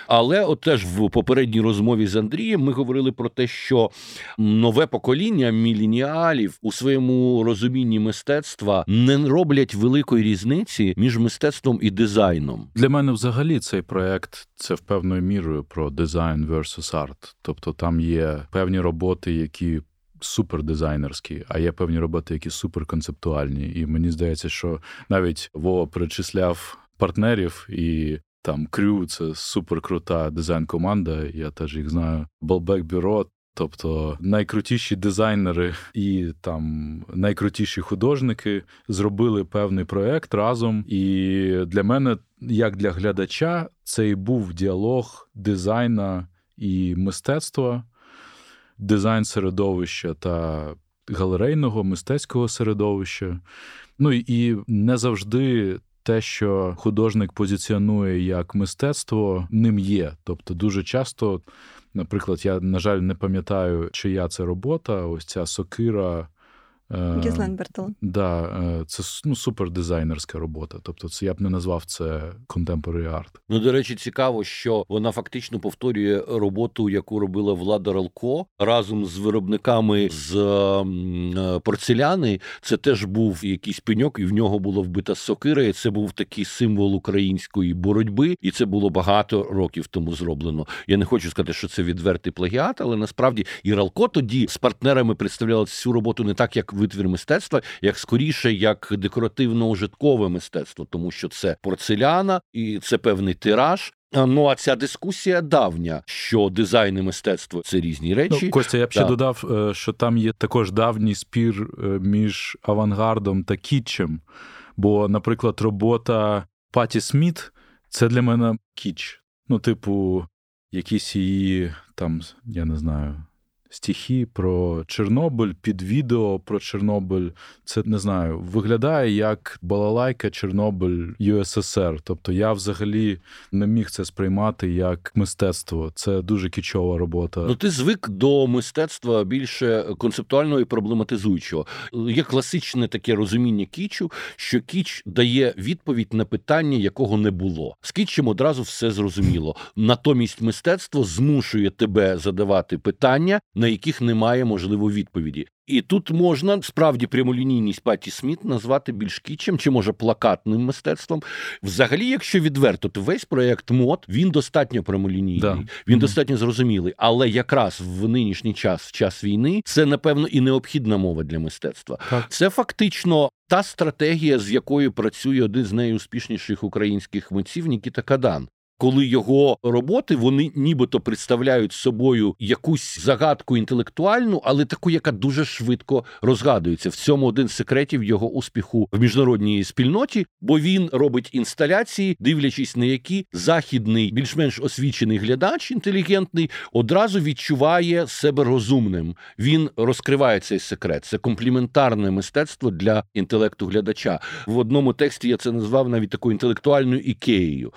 Але от теж в попередній розмові з Андрієм ми говорили про те, що нове покоління міленіалів у своєму розумінні мистецтва не роблять великої різниці між мистецтвом і дизайном. Для мене взагалі цей проект це в певною мірою про дизайн versus art. Тобто там є певні роботи, які супердизайнерські, а є певні роботи, які суперконцептуальні. І мені здається, що навіть Вова перечисляв партнерів і. Там Крю це суперкрута дизайн-команда. Я теж їх знаю. Балбек Бюро, тобто найкрутіші дизайнери і там найкрутіші художники зробили певний проект разом. І для мене, як для глядача, це і був діалог дизайна і мистецтва, дизайн середовища та галерейного мистецького середовища. Ну і не завжди. Те, що художник позиціонує як мистецтво, ним є. Тобто, дуже часто, наприклад, я, на жаль, не пам'ятаю, чия це робота. Ось ця сокира. Е, Гізлен Бертел. Да, е, це ну, супердизайнерська робота. Тобто, це я б не назвав це contemporary art. Ну, до речі, цікаво, що вона фактично повторює роботу, яку робила Влада Ралко разом з виробниками з е, порцеляни. Це теж був якийсь пеньок, і в нього була вбита сокира. І це був такий символ української боротьби, і це було багато років тому зроблено. Я не хочу сказати, що це відвертий плагіат, але насправді і Ралко тоді з партнерами представляла цю роботу не так, як витвір мистецтва, як скоріше як декоративно-ужиткове мистецтво, тому що це порцеляна і це певний тираж. Ну а ця дискусія давня, що дизайн і мистецтво це різні речі. Ну, Костя, я б ще Так. додав, е, що там є також давній спір е, між авангардом та кітчем. Бо, наприклад, робота Паті Сміт це для мене кіч. Ну, типу, якісь її там, я не знаю. Стихи про Чорнобиль під відео про Чорнобиль. Це не знаю, виглядає як балалайка Чорнобиль USSR. Тобто я взагалі не міг це сприймати як мистецтво. Це дуже кічова робота. Ну, ти звик до мистецтва більше концептуального і проблематизуючого. Є класичне таке розуміння кічу, що кіч дає відповідь на питання, якого не було. З кічем одразу все зрозуміло. Натомість мистецтво змушує тебе задавати питання, на яких немає можливо відповіді. І тут можна справді прямолінійність Паті Сміт назвати більш кічем чи може плакатним мистецтвом. Взагалі, якщо відверто, то весь проект МОТ він достатньо прямолінійний, Да. він Мгм. достатньо зрозумілий. Але якраз в нинішній час, в час війни, це напевно і необхідна мова для мистецтва. Так. Це фактично та стратегія, з якою працює один з найуспішніших українських митців Нікіта Кадан. Коли його роботи вони нібито представляють собою якусь загадку інтелектуальну, але таку, яка дуже швидко розгадується. В цьому один з секретів його успіху в міжнародній спільноті, бо він робить інсталяції, дивлячись на які західний, більш-менш освічений глядач, інтелігентний, одразу відчуває себе розумним. Він розкриває цей секрет. Це компліментарне мистецтво для інтелекту глядача. В одному тексті я це назвав навіть такою інтелектуальною ікеєю.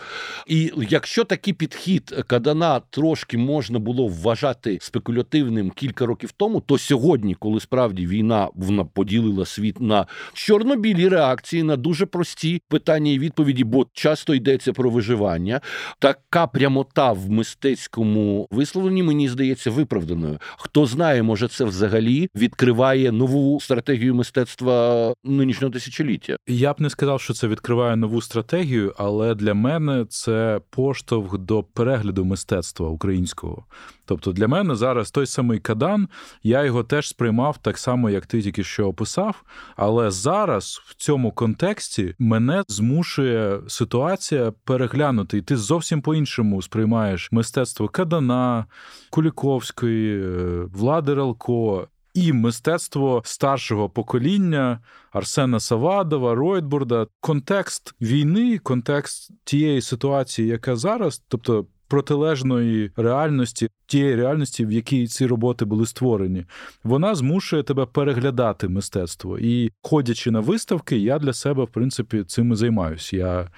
І якщо такий підхід Кадана трошки можна було вважати спекулятивним кілька років тому, то сьогодні, коли справді війна вона поділила світ на чорно-білі реакції, на дуже прості питання і відповіді, бо часто йдеться про виживання, така прямота в мистецькому висловленні мені здається виправданою. Хто знає, може це взагалі відкриває нову стратегію мистецтва нинішнього тисячоліття. Я б не сказав, що це відкриває нову стратегію, але для мене це поштовх до перегляду мистецтва українського. Тобто для мене зараз той самий Кадан, я його теж сприймав так само, як ти тільки що описав. Але зараз в цьому контексті мене змушує ситуація переглянути, і ти зовсім по-іншому сприймаєш мистецтво Кадана, Куліковської, е, Влади Ралко. І мистецтво старшого покоління Арсена Савадова, Ройтбурда, контекст війни, контекст тієї ситуації, яка зараз, тобто протилежної реальності, тієї реальності, в якій ці роботи були створені, вона змушує тебе переглядати мистецтво. І ходячи на виставки, я для себе, в принципі, цим і займаюся. Я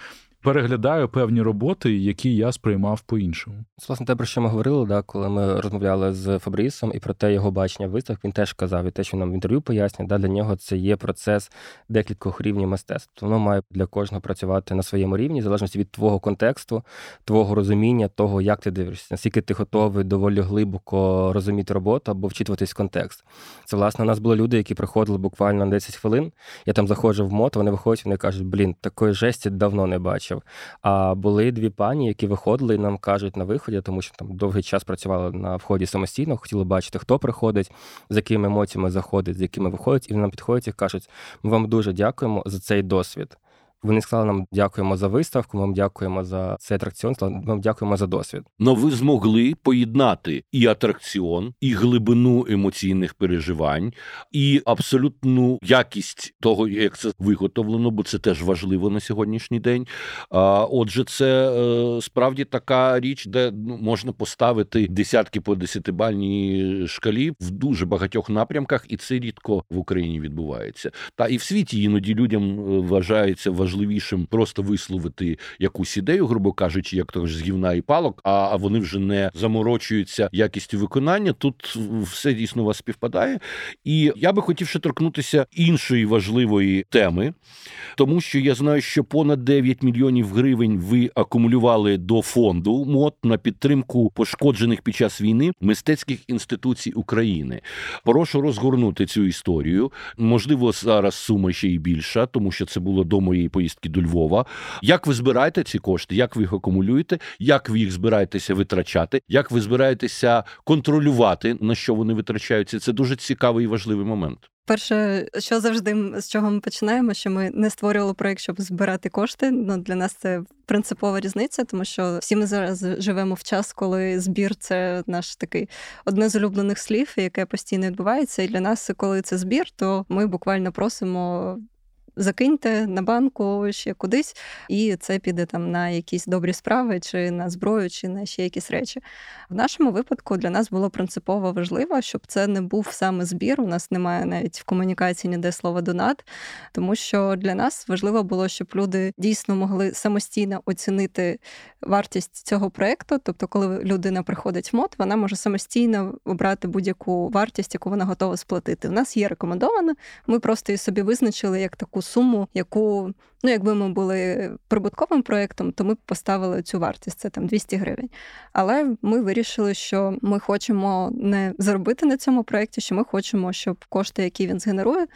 переглядаю певні роботи, які я сприймав по-іншому. Власне, те, про що ми говорили, да, коли ми розмовляли з Фабрісом і про те його бачення виставок, він теж казав, і те, що нам в інтерв'ю пояснює, да, для нього це є процес декількох рівнів мистецтва. Воно має для кожного працювати на своєму рівні, в залежності від твого контексту, твого розуміння, того, як ти дивишся, наскільки ти готовий доволі глибоко розуміти роботу або вчитуватись в контекст. Це, власне, у нас були люди, які приходили буквально на 10 хвилин. Я там заходжу в мото, вони виходять, вони кажуть, блін, такої жесті давно не бачив бачив. А були дві пані, які виходили і нам кажуть на виході, тому що там довгий час працювали на вході самостійно, хотіли бачити, хто приходить, з якими емоціями заходить, з якими виходить, і нам підходять і кажуть: ми вам дуже дякуємо за цей досвід. Вони сказали нам дякуємо за виставку. Ми вам дякуємо за цей атракціон. Ми вам дякуємо за досвід. Но ви змогли поєднати і атракціон, і глибину емоційних переживань, і абсолютну якість того, як це виготовлено, бо це теж важливо на сьогоднішній день. А отже, це е, справді така річ, де ну, можна поставити десятки по десятибальній шкалі в дуже багатьох напрямках, і це рідко в Україні відбувається. Та і в світі іноді людям е, вважається важливо важливішим просто висловити якусь ідею, грубо кажучи, як то ж з гівна і палок, а вони вже не заморочуються якістю виконання. Тут все дійсно у вас співпадає. І я би хотів ще торкнутися іншої важливої теми, тому що я знаю, що понад 9 мільйонів гривень ви акумулювали до фонду МОД на підтримку пошкоджених під час війни мистецьких інституцій України. Прошу розгорнути цю історію. Можливо, зараз сума ще й більша, тому що це було до моєї поїздки до Львова. Як ви збираєте ці кошти? Як ви їх акумулюєте? Як ви їх збираєтеся витрачати? Як ви збираєтеся контролювати на що вони витрачаються? Це дуже цікавий і важливий момент. Перше, що завжди з чого ми починаємо, що ми не створювали проєкт, щоб збирати кошти. Ну для нас це принципова різниця, тому що всі ми зараз живемо в час, коли збір це наш такий одне з улюблених слів, яке постійно відбувається. І для нас, коли це збір, то ми буквально просимо закиньте на банку ще кудись, і це піде там на якісь добрі справи, чи на зброю, чи на ще якісь речі. В нашому випадку для нас було принципово важливо, щоб це не був саме збір. У нас немає навіть в комунікації ніде слова донат, тому що для нас важливо було, щоб люди дійсно могли самостійно оцінити вартість цього проекту. Тобто, коли людина приходить в мод, вона може самостійно обрати будь-яку вартість, яку вона готова сплатити. У нас є рекомендовано. Ми просто її собі визначили як таку суму, яку, ну, якби ми були прибутковим проєктом, то ми б поставили цю вартість, це там 200 гривень. Але ми вирішили, що ми хочемо не заробити на цьому проєкті, що ми хочемо, щоб кошти, які він згенерує,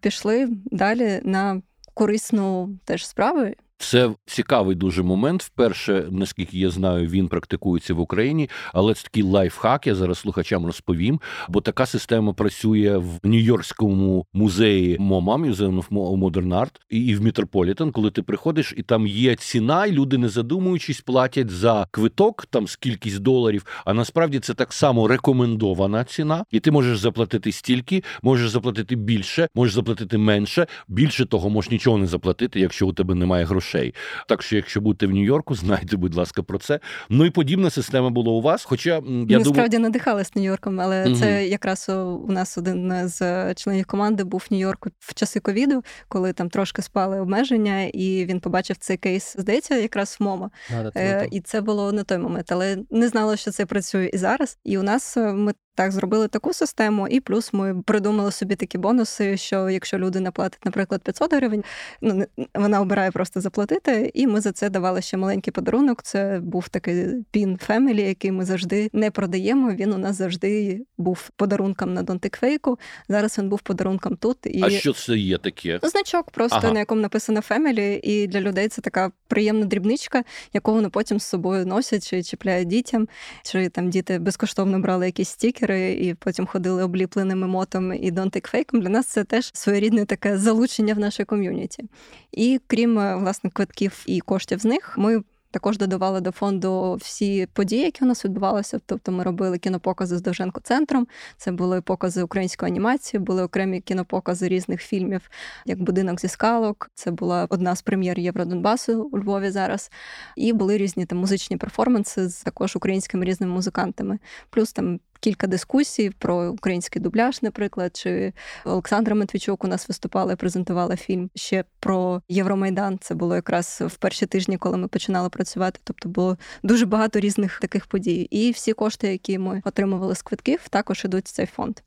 пішли далі на корисну теж справу. Це цікавий дуже момент. Вперше, наскільки я знаю, він практикується в Україні, але це такий лайфхак. Я зараз слухачам розповім. Бо така система працює в Нью-Йоркському музеї МОМА, Museum of Modern Art, і в Метрополітен, коли ти приходиш, і там є ціна, і люди, не задумуючись, платять за квиток, там з кількість доларів. А насправді це так само рекомендована ціна, і ти можеш заплатити стільки, можеш заплатити більше, можеш заплатити менше. Більше того, можеш нічого не заплатити, якщо у тебе немає грошей грошей. Так що, якщо будете в Нью-Йорку, знайте, будь ласка, про це. Ну і подібна система була у вас. Хоча я Ми думаю... справді надихались Нью-Йорком, але Мгм. це якраз у нас один з членів команди був в Нью-Йорку в часи ковіду, коли там трошки спали обмеження, і він побачив цей кейс, здається, якраз в МОМА. Е. І це було на той момент, але не знала, що це працює і зараз. І у нас е, ми так зробили таку систему, і плюс ми придумали собі такі бонуси, що якщо людина платить, наприклад, 500 гривень, ну вона обирає просто заплатити, і ми за це давали ще маленький подарунок. Це був такий пін Family, який ми завжди не продаємо. Він у нас завжди був подарунком на Fake. Зараз він був подарунком тут. І А що це є таке? Ну, Значок просто Ага. на якому написано Family, і для людей це така приємна дрібничка, яку вони потім з собою носять чи чіпляють дітям, чи там діти безкоштовно брали якісь стікери і потім ходили обліпленим емотом і Don't Take Fake. Для нас це теж своєрідне таке залучення в наше ком'юніті. І крім е, власне квитків і коштів з них, ми. Також додавали до фонду всі події, які у нас відбувалися. Тобто ми робили кінопокази з Довженко центром. Це були покази української анімації, були окремі кінопокази різних фільмів, як будинок зі скалок. Це була одна з прем'єр Євродонбасу у Львові зараз. І були різні там музичні перформанси з також українськими різними музикантами. Плюс там. Кілька дискусій про український дубляж, наприклад, чи Олександра Матвійчук у нас виступала і презентувала фільм ще про Євромайдан. Це було якраз в перші тижні, коли ми починали працювати. Тобто було дуже багато різних таких подій. І всі кошти, які ми отримували з квитків, також ідуть в цей фонд.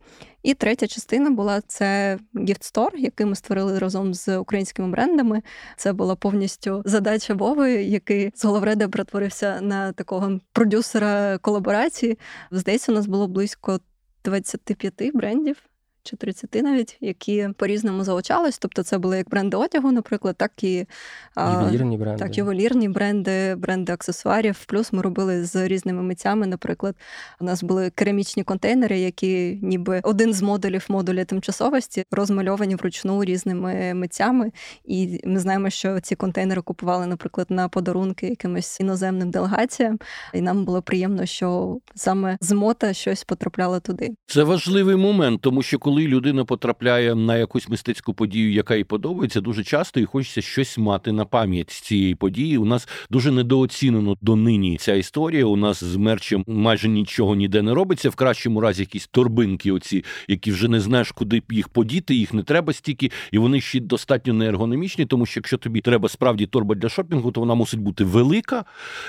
І третя частина була це Gift Store, який ми створили разом з українськими брендами. Це була повністю задача Вови, який з головреда перетворився на такого продюсера колаборації. Здається, у нас було близько 25 брендів. Чи 30 навіть, які по-різному залучались. Тобто це були як бренди одягу, наприклад, так і Ювелірні бренди. так, ювелірні бренди, бренди аксесуарів. Плюс ми робили з різними митцями. Наприклад, у нас були керамічні контейнери, які ніби один з модулів модуля тимчасовості розмальовані вручну різними митцями. І ми знаємо, що ці контейнери купували, наприклад, на подарунки якимось іноземним делегаціям. І нам було приємно, що саме з мота щось потрапляло туди. Це важливий момент, тому що коли людина потрапляє на якусь мистецьку подію, яка їй подобається, дуже часто і хочеться щось мати на пам'ять з цієї події. У нас дуже недооцінено донині ця історія. У нас з мерчем майже нічого ніде не робиться. В кращому разі якісь торбинки, оці, які вже не знаєш, куди їх подіти, їх не треба стільки, і вони ще достатньо неергономічні, тому що якщо тобі треба справді торба для шопінгу, то вона мусить бути велика,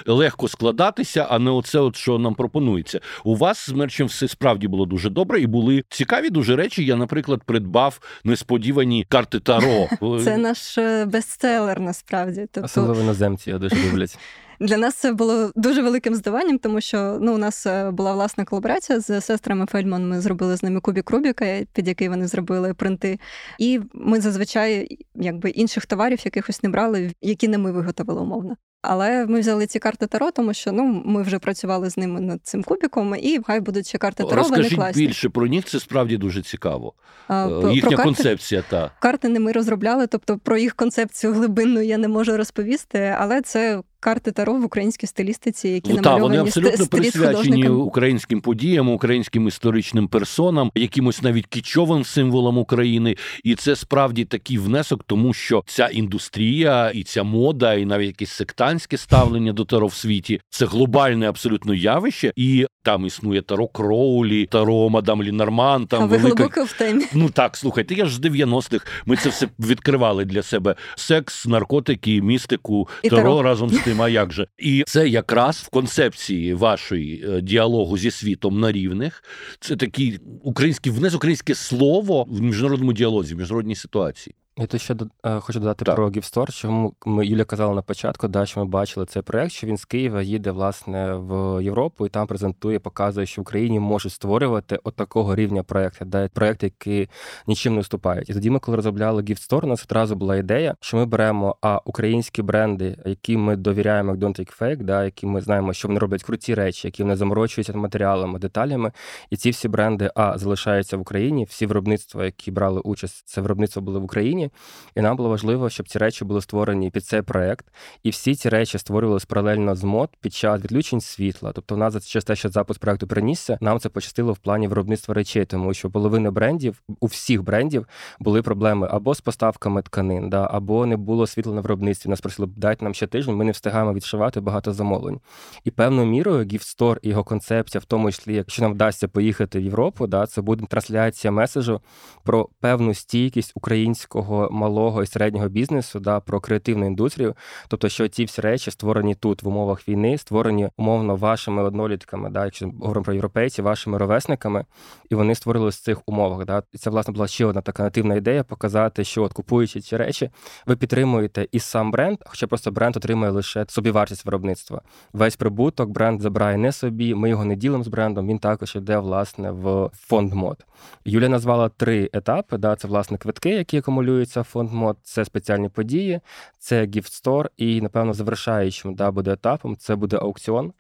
легко складатися, а не оце, от що нам пропонується. У вас з мерчем все справді було дуже добре, і були цікаві дуже речі. Я, наприклад, придбав несподівані карти Таро. Це наш е, бестселер насправді. Тобто Особливо іноземці його дуже люблять. Для нас це було дуже великим здивуванням, тому що ну у нас е, була власна колаборація з сестрами Фельдман. Ми зробили з ними кубік Рубіка, під який вони зробили принти. І ми зазвичай якби інших товарів якихось не брали, які не ми виготовили умовно. Але ми взяли ці карти Таро, тому що ну ми вже працювали з ними над цим кубіком, і хай будуть ще карти Таро, вони Розкажіть класні. більше про них, це справді дуже цікаво. А, Е, Їхня про карти? концепція та. Карти не ми розробляли, тобто про їх концепцію глибинну я не можу розповісти, але це карти Таро в українській стилістиці, які Ну, намальовані вони абсолютно присвячені українським подіям, українським історичним персонам, якимось навіть кічовим символам України. І це справді такий внесок, тому що ця індустрія і ця мода, і навіть якесь сектантське ставлення до таро в світі це глобальне абсолютно явище, і там існує таро Кроулі, таро Мадам Лінарман. Там а ви велика глибоко в темі. Ну так, слухайте, я ж з 90-х. Ми це все відкривали для себе: секс, наркотики, містику, І таро, таро. разом з тим. А як же? І це якраз в концепції вашої е, діалогу зі світом на рівних. Це такий український внес українське слово в міжнародному діалозі, в міжнародній ситуації. Я тут ще до- е, хочу додати Так. про Гівстор, чому ми Юля казала на початку, да, що ми бачили цей проект, що він з Києва їде власне в Європу і там презентує, показує, що в Україні можуть створювати от такого рівня проекти, да, проекти, які нічим не вступають. І тоді ми, коли розробляли Гівстор, у нас одразу була ідея, що ми беремо а українські бренди, які ми довіряємо як Don't Take Fake, да, які ми знаємо, що вони роблять круті речі, які вони заморочуються матеріалами, деталями. І ці всі бренди а залишаються в Україні. Всі виробництва, які брали участь, це виробництво були в Україні. І нам було важливо, щоб ці речі були створені під цей проект. І всі ці речі створювалися паралельно з мод під час відключень світла. Тобто, в нас через те, що запуск проекту принісся, нам це пощастило в плані виробництва речей, тому що половина брендів у всіх брендів були проблеми або з поставками тканин, да, або не було світла на виробництві. Нас просили дайте нам ще тиждень. Ми не встигаємо відшивати багато замовлень. І певною мірою Gift і його концепція, в тому числі, якщо нам вдасться поїхати в Європу, да, це буде трансляція меседжу про певну стійкість українського малого і середнього бізнесу, да, про креативну індустрію. Тобто, що ці всі речі створені тут в умовах війни, створені умовно вашими однолітками, да, якщо говоримо про європейців, вашими ровесниками, і вони створили в цих умовах. Да. Це власне була ще одна така нативна ідея показати, що от купуючи ці речі, ви підтримуєте і сам бренд, хоча просто бренд отримує лише собівартість виробництва. Весь прибуток бренд забирає не собі. Ми його не ділимо з брендом. Він також йде власне в фонд мод. Юля назвала три етапи. Да, Це власне квитки, які акумулюються в фонд мод, це спеціальні події, це гіфт-стор, і, напевно, завершаючим да, буде етапом це буде аукціон.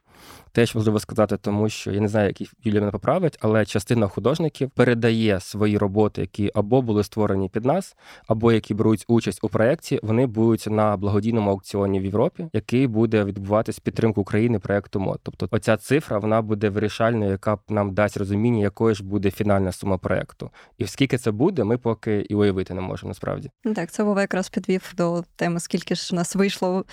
Теж важливо сказати, тому що я не знаю, які Юлія мене поправить, але частина художників передає свої роботи, які або були створені під нас, або які беруть участь у проєкті. Вони будуть на благодійному аукціоні в Європі, який буде відбуватись підтримку України проєкту МОД. Тобто, оця цифра вона буде вирішальною, яка нам дасть розуміння, якою ж буде фінальна сума проєкту. І скільки це буде, ми поки і уявити не можемо. Насправді так, це Вова якраз підвів до теми, скільки ж нас вийшло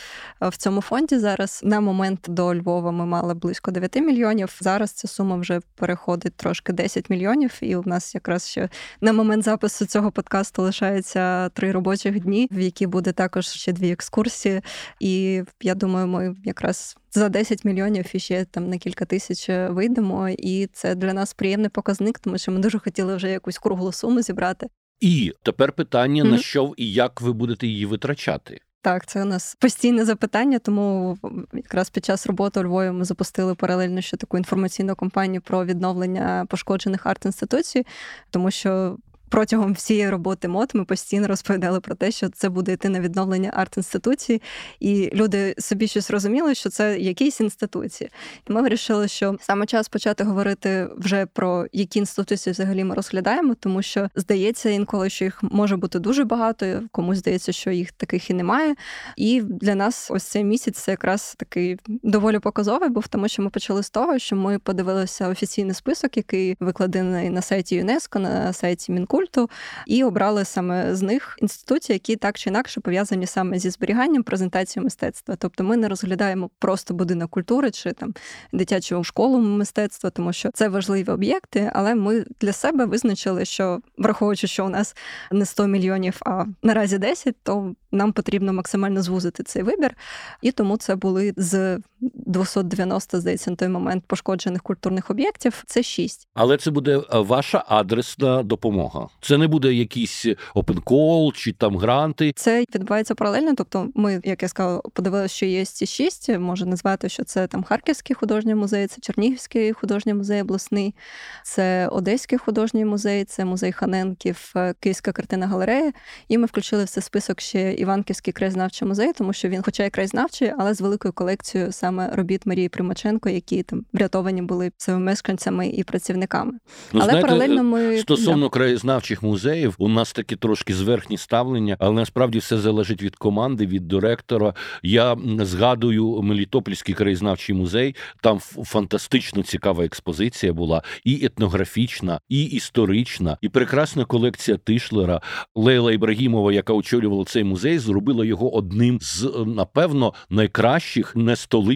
в цьому фонді зараз. На момент до Львова ми мали близько близько 9 мільйонів. Зараз ця сума вже переходить трошки 10 мільйонів, і у нас якраз ще на момент запису цього подкасту лишається три робочих дні, в які буде також ще дві екскурсії. І я думаю, ми якраз. За 10 мільйонів і ще там на кілька тисяч вийдемо, і це для нас приємний показник, тому що ми дуже хотіли вже якусь круглу суму зібрати. І тепер питання: mm-hmm. на що і як ви будете її витрачати? Так, це у нас постійне запитання, тому якраз під час роботи у Львові ми запустили паралельно ще таку інформаційну кампанію про відновлення пошкоджених арт-інституцій, тому що протягом всієї роботи МОД ми постійно розповідали про те, що це буде йти на відновлення арт-інституцій, і люди собі щось розуміли, що це якісь інституції. І ми вирішили, що саме час почати говорити вже про які інституції взагалі ми розглядаємо, тому що здається інколи, що їх може бути дуже багато, комусь здається, що їх таких і немає. І для нас ось цей місяць це якраз такий доволі показовий, був тому, що ми почали з того, що ми подивилися офіційний список, який викладений на сайті ЮНЕСКО, на сайті Мінкуль культу, і обрали саме з них інституції, які так чи інакше пов'язані саме зі зберіганням презентації мистецтва. Тобто ми не розглядаємо просто будинок культури чи там дитячу школу мистецтва, тому що це важливі об'єкти, але ми для себе визначили, що враховуючи, що у нас не 100 мільйонів, а наразі 10, то нам потрібно максимально звузити цей вибір. І тому це були з 290, здається, на той момент пошкоджених культурних об'єктів. Це 6. Але це буде е, ваша адресна допомога. Це не буде якийсь open call чи там гранти. Це відбувається паралельно. Тобто, ми, як я сказала, подивилися, що є ці шість. Можна назвати, що це там Харківський художній музей, це Чернігівський художній музей обласний, це Одеський художній музей, це музей Ханенків, е, Київська картина галерея. І ми включили в цей список ще Іванківський краєзнавчий музей, тому що він, хоча й краєзнавчий, але з великою колекцією саме робіт Марії Примаченко, які там врятовані були своїми мешканцями і працівниками. Ну, але знаєте, паралельно ми стосовно да. краєзнавчих музеїв у нас такі трошки зверхні ставлення, але насправді все залежить від команди, від директора. Я згадую Мелітопольський краєзнавчий музей. Там фантастично цікава експозиція була, і етнографічна, і історична, і прекрасна колекція Тишлера. Лейла Ібрагімова, яка очолювала цей музей, зробила його одним з напевно найкращих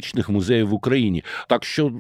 нестоличних музеїв в Україні. Так що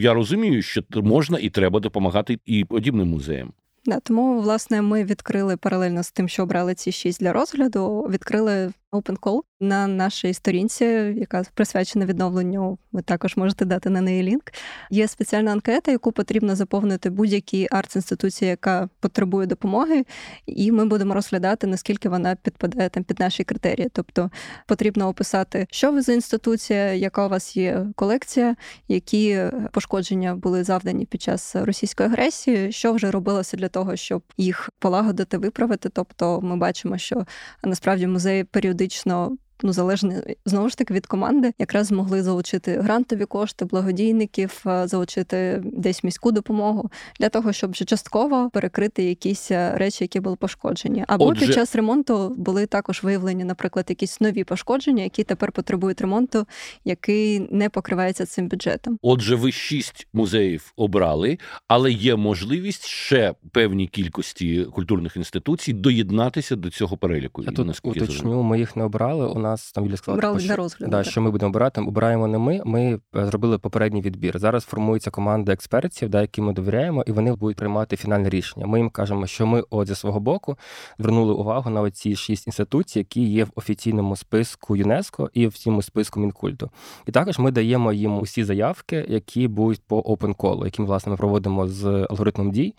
я розумію, що можна і треба допомагати і подібним музеям. Да, тому власне ми відкрили паралельно з тим, що обрали ці шість для розгляду. Відкрили Open Call на нашій сторінці, яка присвячена відновленню. Ви також можете дати на неї лінк. Є спеціальна анкета, яку потрібно заповнити будь-якій арт-інституції, яка потребує допомоги, і ми будемо розглядати, наскільки вона підпадає там під наші критерії. Тобто потрібно описати, що ви за інституція, яка у вас є колекція, які пошкодження були завдані під час російської агресії, що вже робилося для того, щоб їх полагодити, виправити. Тобто, ми бачимо, що насправді музеї періодично ну залежно знову ж таки від команди, якраз змогли залучити грантові кошти, благодійників, залучити десь міську допомогу для того, щоб вже частково перекрити якісь речі, які були пошкоджені. Або Отже... під час ремонту були також виявлені, наприклад, якісь нові пошкодження, які тепер потребують ремонту, який не покривається цим бюджетом. Отже, ви шість музеїв обрали, але є можливість ще певній кількості культурних інституцій доєднатися до цього переліку. Я тут уточню, ми їх не обрали. Нас там Юлія сказала, Обрали для розгляду. Да, що ми будемо обирати. Обираємо не ми. Ми е, зробили попередній відбір. Зараз формується команда експертів, да, які ми довіряємо, і вони будуть приймати фінальне рішення. Ми їм кажемо, що ми от зі свого боку звернули увагу на ці шість інституцій, які є в офіційному списку ЮНЕСКО і в цьому списку Мінкульту. І також ми даємо їм усі заявки, які будуть по open call, які ми власне проводимо з алгоритмом дій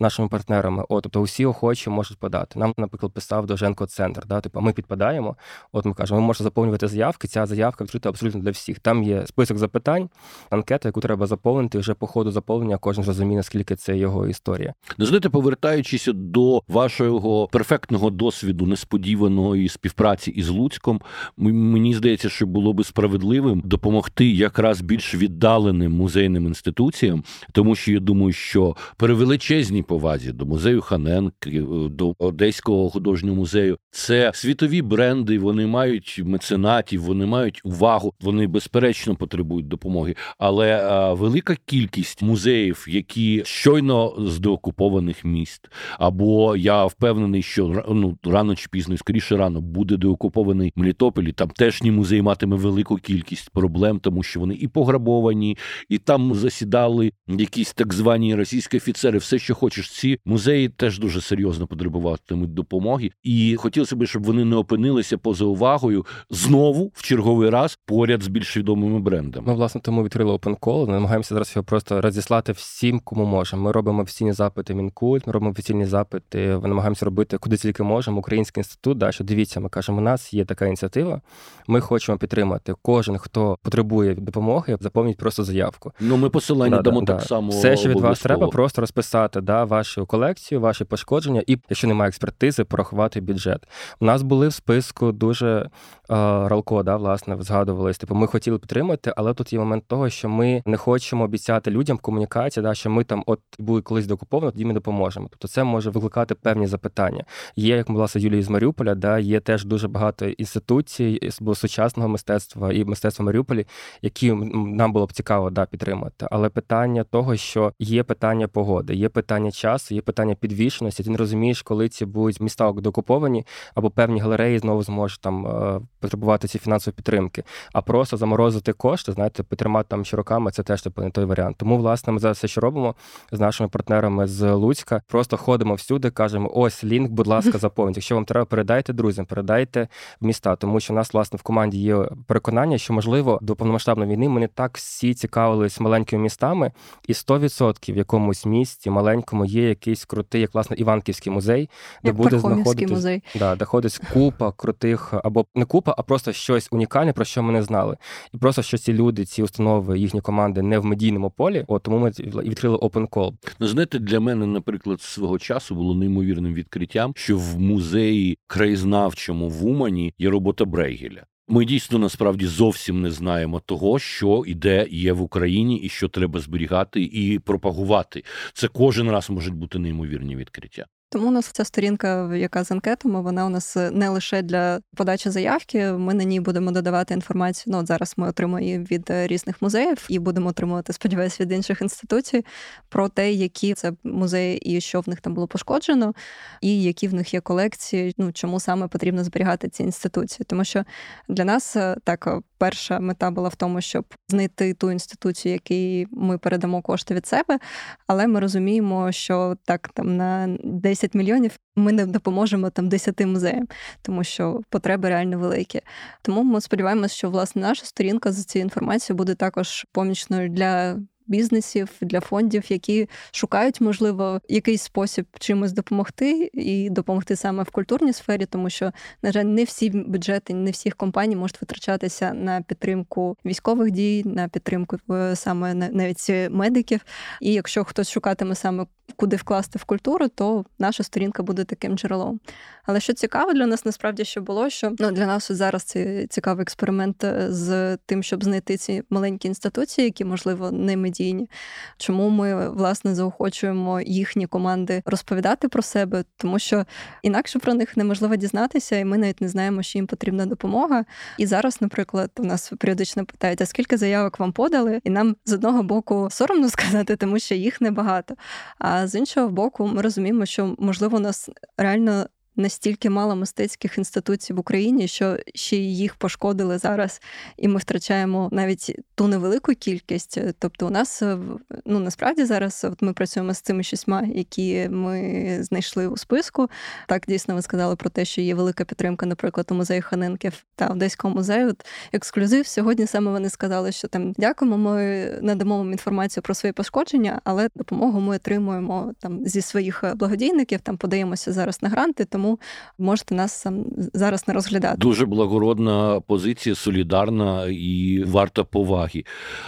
нашими партнерами. От, тобто усі охочі можуть подати. Нам, наприклад, писав Довженко центр. Да, типу, ми підпадаємо. От ми кажемо, ми можемо заповнювати заявки. Ця заявка відкрита абсолютно для всіх. Там є список запитань, анкета, яку треба заповнити. Вже по ходу заповнення кожен зрозуміє, наскільки це його історія. Знаєте, повертаючись до вашого перфектного досвіду несподіваної співпраці із Луцьком, мені здається, що було би справедливим допомогти якраз більш віддаленим музейним інституціям, тому що я думаю, що при величезній повазі до музею Ханенки, до Одеського художнього музею це світові бренди. Вони мають меценатів, вони мають увагу, вони безперечно потребують допомоги. Але а, велика кількість музеїв, які щойно з деокупованих міст, або я впевнений, що ну рано чи пізно, скоріше рано буде деокупований Мелітополі. Там теж музей матиме велику кількість проблем, тому що вони і пограбовані, і там засідали якісь так звані російські офіцери. Все, що хочеш, ці музеї теж дуже серйозно потребуватимуть допомоги, і хотілося б, щоб вони не опинилися поза увагою знову в черговий раз поряд з більш відомими брендами. Ми власне тому відкрили Open Call, Намагаємося зараз його просто розіслати всім, кому можемо. Ми робимо офіційні запити Мінкульт, ми робимо офіційні запити. Намагаємося робити куди тільки можемо. Український інститут, да, що дивіться, ми кажемо, у нас є така ініціатива. Ми хочемо підтримати. Кожен, хто потребує допомоги, заповніть просто заявку. Ну ми посилання да, дамо да, так да. само. Все, що від вас треба, просто розписати да, вашу колекцію, ваші пошкодження, і якщо немає експертизи, порахувати бюджет. У нас були в списку дуже Ралко, да, власне, згадувались. Типу, ми хотіли підтримати, але тут є момент того, що ми не хочемо обіцяти людям в комунікації, да, що ми там от були колись докуповано, тоді ми допоможемо. Тобто це може викликати певні запитання. Є, як власне Юлія з Маріуполя, да, є теж дуже багато інституцій сучасного мистецтва і мистецтва Маріуполі, які нам було б цікаво да, підтримати. Але питання того, що є питання погоди, є питання часу, є питання підвішеності. Ти не розумієш, коли ці будуть міста докуповані, або певні галереї знову зможуть там е, потребувати ці фінансової підтримки, а просто заморозити кошти, знаєте, потримати там ще роками, це теж типу не той варіант. Тому, власне, ми зараз все, що робимо з нашими партнерами з Луцька, просто ходимо всюди, кажемо: ось лінк, будь ласка, заповніть. Якщо вам треба, передайте друзям, передайте в міста, тому що у нас власне в команді є переконання, що можливо до повномасштабної війни ми не так всі цікавились маленькими містами, і 100% в якомусь місті маленькому є якийсь крутий, як власне Іванківський музей, де як буде знаходитись музей. Да, де ходить купа крутих або не купа, а просто щось унікальне, про що ми не знали. І просто що ці люди, ці установи, їхні команди не в медійному полі. От тому ми відкрили Open Call. Ну, знаєте, для мене, наприклад, свого часу було неймовірним відкриттям, що в музеї краєзнавчому в Умані є робота Брейгеля. Ми дійсно насправді зовсім не знаємо того, що іде є в Україні, і що треба зберігати і пропагувати. Це кожен раз можуть бути неймовірні відкриття. Тому у нас ця сторінка, яка з анкетами, вона у нас не лише для подачі заявки. Ми на ній будемо додавати інформацію. Ну от зараз ми отримуємо її від різних музеїв і будемо отримувати, сподіваюся, від інших інституцій про те, які це музеї і що в них там було пошкоджено, і які в них є колекції. Ну чому саме потрібно зберігати ці інституції, тому що для нас е, так е, перша мета була в тому, щоб знайти ту інституцію, якій ми передамо кошти від себе, але ми розуміємо, що так там на 10 мільйонів ми не допоможемо там 10 музеям, тому що потреби реально великі. Тому ми сподіваємося, що власне наша сторінка за цією інформацією буде також помічною для бізнесів, для фондів, які шукають, можливо, якийсь спосіб чимось допомогти і допомогти саме в культурній сфері, тому що, на жаль, не всі бюджети, не всіх компаній можуть витрачатися на підтримку військових дій, на підтримку е, саме навіть медиків. І якщо хтось шукатиме саме куди вкласти в культуру, то наша сторінка буде таким джерелом. Але що цікаво для нас, насправді що було, що ну для нас зараз це цікавий експеримент е, з тим, щоб знайти ці маленькі інституції, які можливо не медійні. Чому ми власне заохочуємо їхні команди розповідати про себе, тому що інакше про них неможливо дізнатися, і ми навіть не знаємо, що їм потрібна допомога. І зараз, наприклад, у нас періодично питають, а скільки заявок вам подали, і нам з одного боку соромно сказати, тому що їх небагато. А з іншого боку, ми розуміємо, що можливо у нас реально настільки мало мистецьких інституцій в Україні, що ще їх пошкодили зараз, і ми втрачаємо навіть ту невелику кількість. Тобто, у нас е, ну насправді зараз от ми працюємо з цими шістьма, які ми знайшли у списку. Так дійсно ви сказали про те, що є велика підтримка, наприклад, у музею Ханенків та Одеського музею. От Ексклюзив сьогодні саме вони сказали, що там дякуємо. Ми надамо вам інформацію про свої пошкодження, але допомогу ми отримуємо там зі своїх благодійників. Там подаємося зараз на гранти. Тому тому можете нас зараз не розглядати. Дуже благородна позиція, солідарна і варта поваги.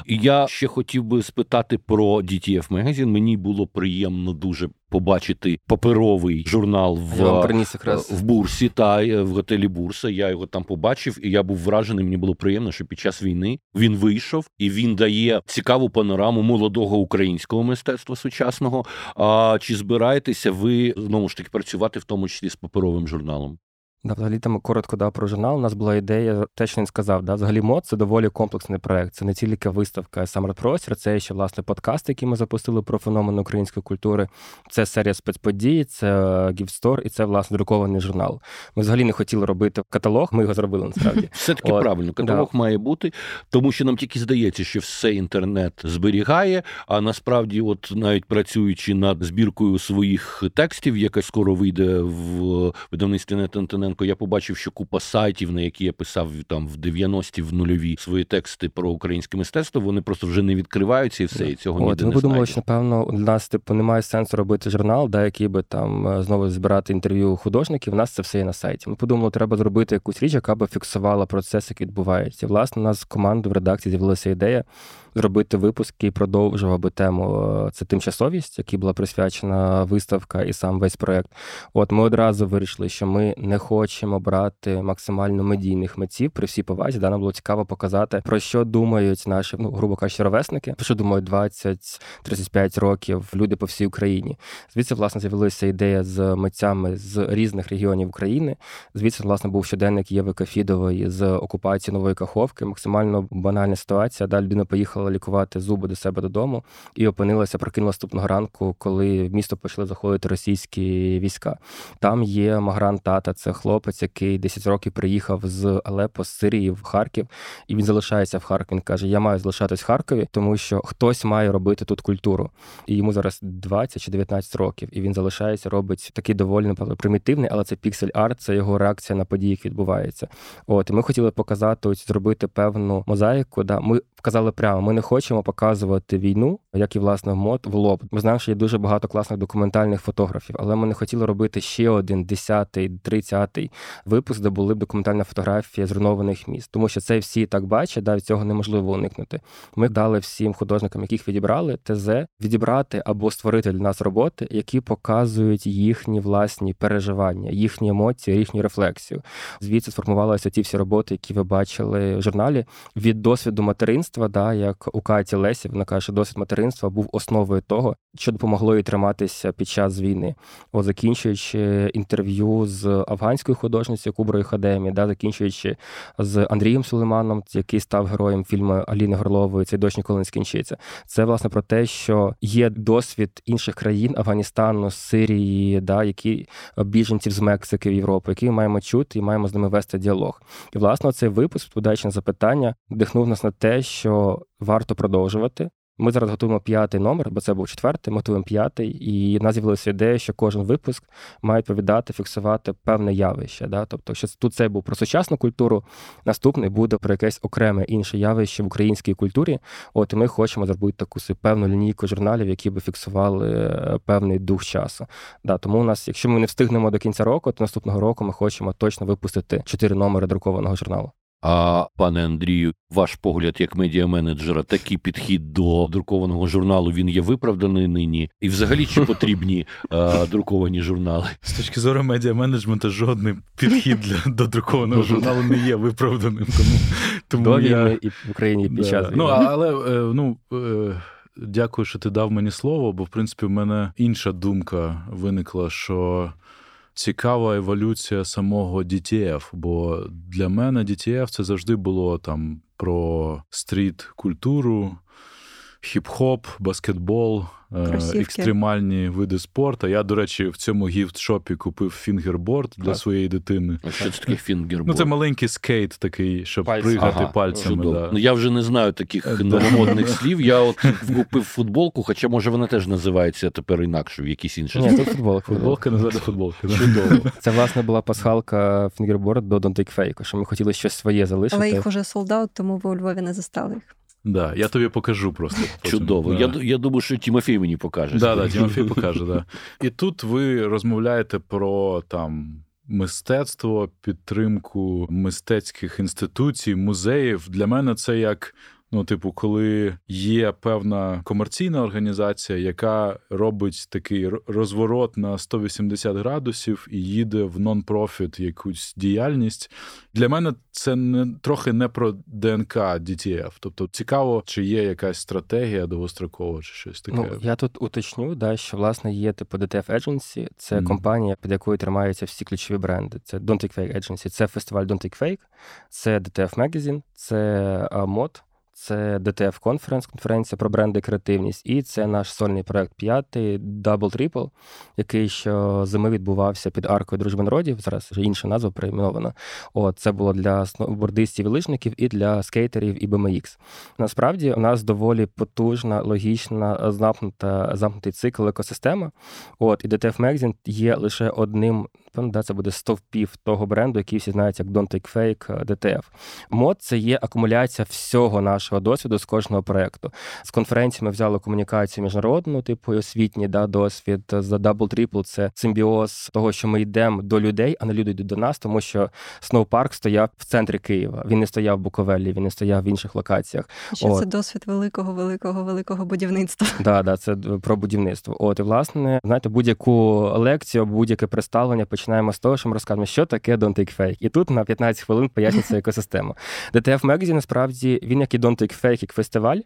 Я ще хотів би спитати про DTF Magazine. Мені було приємно дуже побачити паперовий журнал в якраз. в бурсі та е, в готелі Бурса. Я його там побачив, і я був вражений. Мені було приємно, що під час війни він вийшов і він дає цікаву панораму молодого українського мистецтва сучасного. А чи збираєтеся ви знову ж таки працювати в тому числі з паперовим журналом? Да, взагалі там коротко дав про журнал. У нас була ідея, те, що він сказав. Да, Взагалі мод це доволі комплексний проект. Це не тільки виставка сам простір, це ще власне подкаст, який ми запустили про феномен української культури. Це серія спецподій, це гівстор і це власне друкований журнал. Ми взагалі не хотіли робити каталог. Ми його зробили насправді. Все таки правильно. Каталог да. має бути, тому що нам тільки здається, що все інтернет зберігає. А насправді, от навіть працюючи над збіркою своїх текстів, яка скоро вийде в видавництві «Нетантенен», Луценко, я побачив, що купа сайтів, на які я писав там в 90-ті, в нульові свої тексти про українське мистецтво, вони просто вже не відкриваються і все, і цього От, ніде ми не подумали, що напевно для нас типу немає сенсу робити журнал, да, який би там е, знову збирати інтерв'ю художників. У нас це все є на сайті. Ми подумали, треба зробити якусь річ, яка би фіксувала процес, який відбувається. Власне, у нас з командою в редакції з'явилася ідея зробити випуск, який продовжував би тему е, це тимчасовість, якій була присвячена виставка і сам весь проект. От ми одразу вирішили, що ми не хочемо брати максимально медійних митців при всій повазі. Да, нам було цікаво показати, про що думають наші, ну грубо кажучи, ровесники, про що думають 20-35 років люди по всій Україні. Звідси, власне, з'явилася ідея з митцями з різних регіонів України. Звідси, власне, був щоденник Єви Кафідової з окупації Нової Каховки. Максимально банальна ситуація. Далі людина поїхала поїхала лікувати зуби до себе додому і опинилася, прокинула наступного ранку, коли в місто почали заходити російські війська. Там є Магран Тата, це хлопець, який 10 років приїхав з Алепо, з Сирії в Харків, і він залишається в Харкові. Він каже: Я маю залишатись в Харкові, тому що хтось має робити тут культуру. І йому зараз 20 чи 19 років, і він залишається, робить такий доволі примітивний, але це піксель арт, це його реакція на події, які відбуваються. От і ми хотіли показати, ось зробити певну мозаїку. Да, ми вказали прямо, ми не хочемо показувати війну, як і власне мод в лоб. Ми знаємо, що є дуже багато класних документальних фотографів, але ми не хотіли робити ще один десятий, тридцятий випуск, де були б документальна фотографія зруйнованих міст, тому що це всі так бачать, да, цього неможливо уникнути. Ми дали всім художникам, яких відібрали, ТЗ відібрати або створити для нас роботи, які показують їхні власні переживання, їхні емоції, їхню рефлексію. Звідси сформувалися ті всі роботи, які ви бачили в журналі від досвіду материнства, да, як у Каті Лесі, вона каже, досвід материнства був основою того, що допомогло їй триматися під час війни. О, закінчуючи інтерв'ю з афганською художницею Куброю Хадемі, да, закінчуючи з Андрієм Сулейманом, який став героєм фільму Аліни Горлової, цей дощ ніколи не скінчиться. Це власне про те, що є досвід інших країн Афганістану, Сирії, да, які біженців з Мексики в Європу, які ми маємо чути і маємо з ними вести діалог. І власне цей випуск, відповідаючи на запитання, вдихнув нас на те, що варто продовжувати. Ми зараз готуємо п'ятий номер, бо це був четвертий, ми готуємо п'ятий, і в нас з'явилася ідея, що кожен випуск має відповідати, фіксувати певне явище. Да? Тобто, що тут цей був про сучасну культуру, наступний буде про якесь окреме інше явище в українській культурі. От ми хочемо зробити таку певну лінійку журналів, які би фіксували е, певний дух часу. Да, Тому у нас, якщо ми не встигнемо до кінця року, то наступного року ми хочемо точно випустити чотири номери друкованого журналу. А пане Андрію, ваш погляд як медіаменеджера, такий підхід до друкованого журналу він є виправданий нині, і взагалі чи потрібні а, друковані журнали? З точки зору медіаменеджменту, жодний підхід для до друкованого журналу не є виправданим. Тому тому до я... і в Україні під час війни. Ну але ну. Дякую, що ти дав мені слово, бо в принципі в мене інша думка виникла, що цікава еволюція самого DTF, бо для мене DTF це завжди було там про стріт-культуру, хіп-хоп, баскетбол, е, Кросівки. екстремальні види спорту. Я, до речі, в цьому гіфт-шопі купив фінгерборд для своєї дитини. А що це таке фінгерборд? Ну, це маленький скейт такий, щоб Пальці. стрибати ага, пальцями. Да. Ну я вже не знаю таких е, новомодних слів. Я от купив футболку, хоча може вона теж називається тепер інакше, в якійсь іншій Ні, це футболка. Футболка називається футболка. Чудово. Це власне була пасхалка фінгерборд до Don't Take Fake, що ми хотіли щось своє залишити. Але їх уже sold out, тому ви у Львові не застали їх. Да, я тобі покажу просто. Потім. Чудово. Да. Я я думаю, що Тімофій мені покаже. Да, да, Тімофій покаже, да. І тут ви розмовляєте про там. Мистецтво, підтримку мистецьких інституцій, музеїв для мене це як Ну, типу, коли є певна комерційна організація, яка робить такий розворот на 180 градусів і їде в нон-профіт якусь діяльність. Для мене це не трохи не про ДНК DTF. Тобто цікаво, чи є якась стратегія довгострокова, чи щось таке. Ну, Я тут уточню, да, що власне є типу DTF Agency, це mm. компанія, під якою тримаються всі ключові бренди. Це Don't Take Fake Agency, це фестиваль Don't Take Fake, це DTF Magazine, це мод. Це DTF Conference, конференція про бренди і креативність, і це наш сольний проект п'ятий Double Triple, який що зими відбувався під аркою дружби народів. Зараз вже інша назва перейменована. От це було для сноубордистів і лижників і для скейтерів і BMX. Насправді у нас доволі потужна, логічна, замкнута замкнутий цикл екосистема. От і DTF Magazine є лише одним напевно, да, це буде стовпів того бренду, який всі знають як Don't Take Fake DTF. Мод це є акумуляція всього нашого досвіду з кожного проєкту. З конференції ми взяли комунікацію міжнародну, типу освітній да, досвід. За Double Triple це симбіоз того, що ми йдемо до людей, а не люди йдуть до нас, тому що Сноупарк стояв в центрі Києва. Він не стояв в Буковелі, він не стояв в інших локаціях. Що От. це досвід великого, великого, великого будівництва. Да, да, це про будівництво. От і власне, знаєте, будь-яку лекцію, будь-яке представлення починаємо з того, що ми розказуємо, що таке Don't Take Fake. І тут на 15 хвилин пояснюється екосистема. DTF Magazine, насправді, він як і Don't Take Fake, як фестиваль,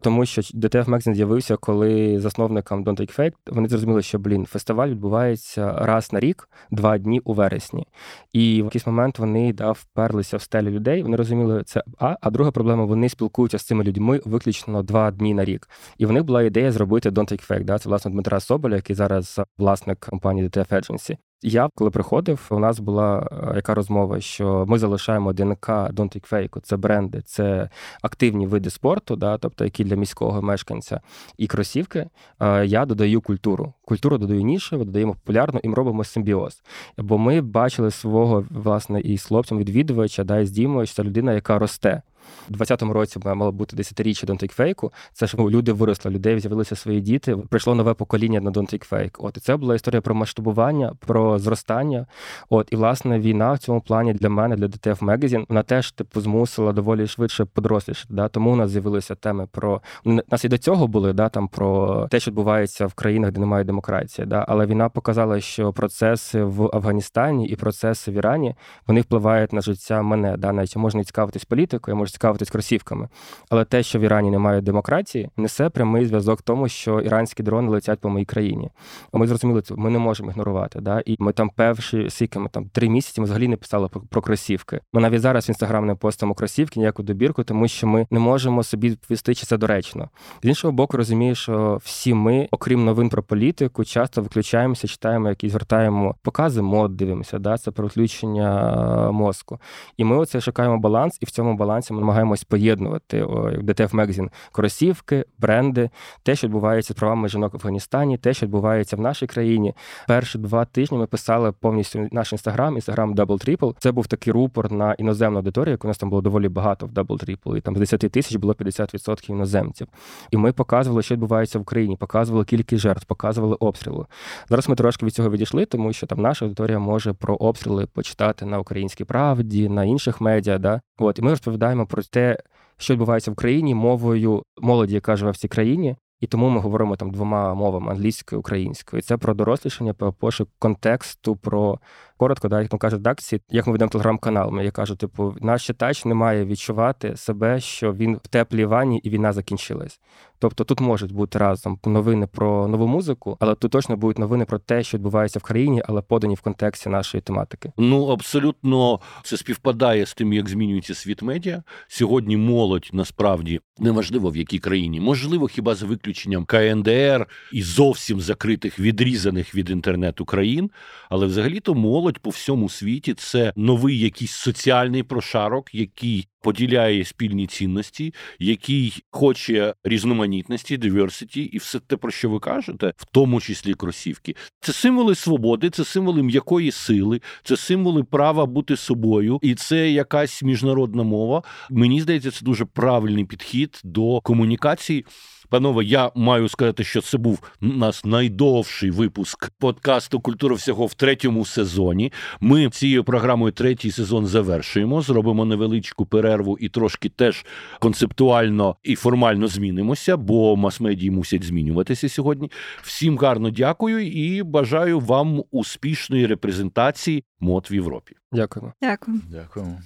тому що DTF Magazine з'явився, коли засновникам Don't Take Fake вони зрозуміли, що блін, фестиваль відбувається раз на рік, два дні у вересні. І в якийсь момент вони да, вперлися в стелі людей. Вони розуміли це. А а друга проблема вони спілкуються з цими людьми виключно два дні на рік. І в них була ідея зробити Don't Take Fake. Да? Це власне Дмитра Соболя, який зараз власник компанії DTF Agency. Я коли приходив, у нас була е, яка розмова, що ми залишаємо ДНК Don't Take Fake, це бренди, це активні види спорту, да, тобто які для міського мешканця, і кросівки. Е, я додаю культуру. Культуру додаю ніше, додаємо популярну і ми робимо симбіоз. Бо ми бачили свого власне і з хлопцем відвідувача, да, і з Дімою, що це людина, яка росте. У 20-му році мало бути десятиріччя Don't Take Fake. Це ж люди виросли, людей з'явилися свої діти. Прийшло нове покоління на Don't Take Fake. От і це була історія про масштабування, про зростання. От і власне війна в цьому плані для мене, для DTF Magazine, вона теж типу змусила доволі швидше подорослішати. Да? Тому у нас з'явилися теми про у нас і до цього були да там про те, що відбувається в країнах, де немає демократії. Да? Але війна показала, що процеси в Афганістані і процеси в Ірані вони впливають на життя мене. Да? Навіть можна цікавитись політикою, я можу цікавитись кросівками. Але те, що в Ірані немає демократії, несе прямий зв'язок тому, що іранські дрони летять по моїй країні. Ми зрозуміли, це ми не можемо ігнорувати. Да? І ми там перші скільки ми там три місяці ми взагалі не писали про, про кросівки. Ми навіть зараз в інстаграм не постимо кросівки, ніяку добірку, тому що ми не можемо собі відповісти, чи це доречно. З іншого боку, розумію, що всі ми, окрім новин про політику, часто виключаємося, читаємо якісь звертаємо покази, мод дивимося. Да? Це про відключення мозку. І ми оце шукаємо баланс, і в цьому балансі ми намагаємось поєднувати DTF Magazine кросівки, бренди, те, що відбувається з правами жінок в Афганістані, те, що відбувається в нашій країні. Перші два тижні ми писали повністю наш інстаграм, інстаграм Double Triple. Це був такий рупор на іноземну аудиторію, яку у нас там було доволі багато в Double Triple. І там з 10 тисяч було 50% іноземців. І ми показували, що відбувається в Україні, показували кількість жертв, показували обстріли. Зараз ми трошки від цього відійшли, тому що там наша аудиторія може про обстріли почитати на українській правді, на інших медіа. Да? От і ми розповідаємо про те, що відбувається в країні мовою молоді, яка живе в цій країні. І тому ми говоримо там двома мовами англійською українською. І Це про дорослішання, про пошук контексту, про коротко, да, як там кажуть редакції, як ми ведемо телеграм-канал. Я кажу, типу, наш читач не має відчувати себе, що він в теплій ванні і війна закінчилась. Тобто тут можуть бути разом новини про нову музику, але тут точно будуть новини про те, що відбувається в країні, але подані в контексті нашої тематики. Ну абсолютно це співпадає з тим, як змінюється світ медіа. Сьогодні молодь насправді неважливо в якій країні, можливо, хіба за виключенням КНДР і зовсім закритих відрізаних від інтернету країн, але взагалі то молодь по всьому світі це новий якийсь соціальний прошарок, який поділяє спільні цінності, який хоче різноманітності, diversity і все те, про що ви кажете, в тому числі кросівки. Це символи свободи, це символи м'якої сили, це символи права бути собою, і це якась міжнародна мова. Мені здається, це дуже правильний підхід до комунікації. Панове, я маю сказати, що це був у нас найдовший випуск подкасту Культура всього в третьому сезоні. Ми цією програмою третій сезон завершуємо. Зробимо невеличку перерву і трошки теж концептуально і формально змінимося, бо мас-медії мусять змінюватися сьогодні. Всім гарно дякую і бажаю вам успішної репрезентації мод в Європі. Дякуємо. Дякую. Дякуємо.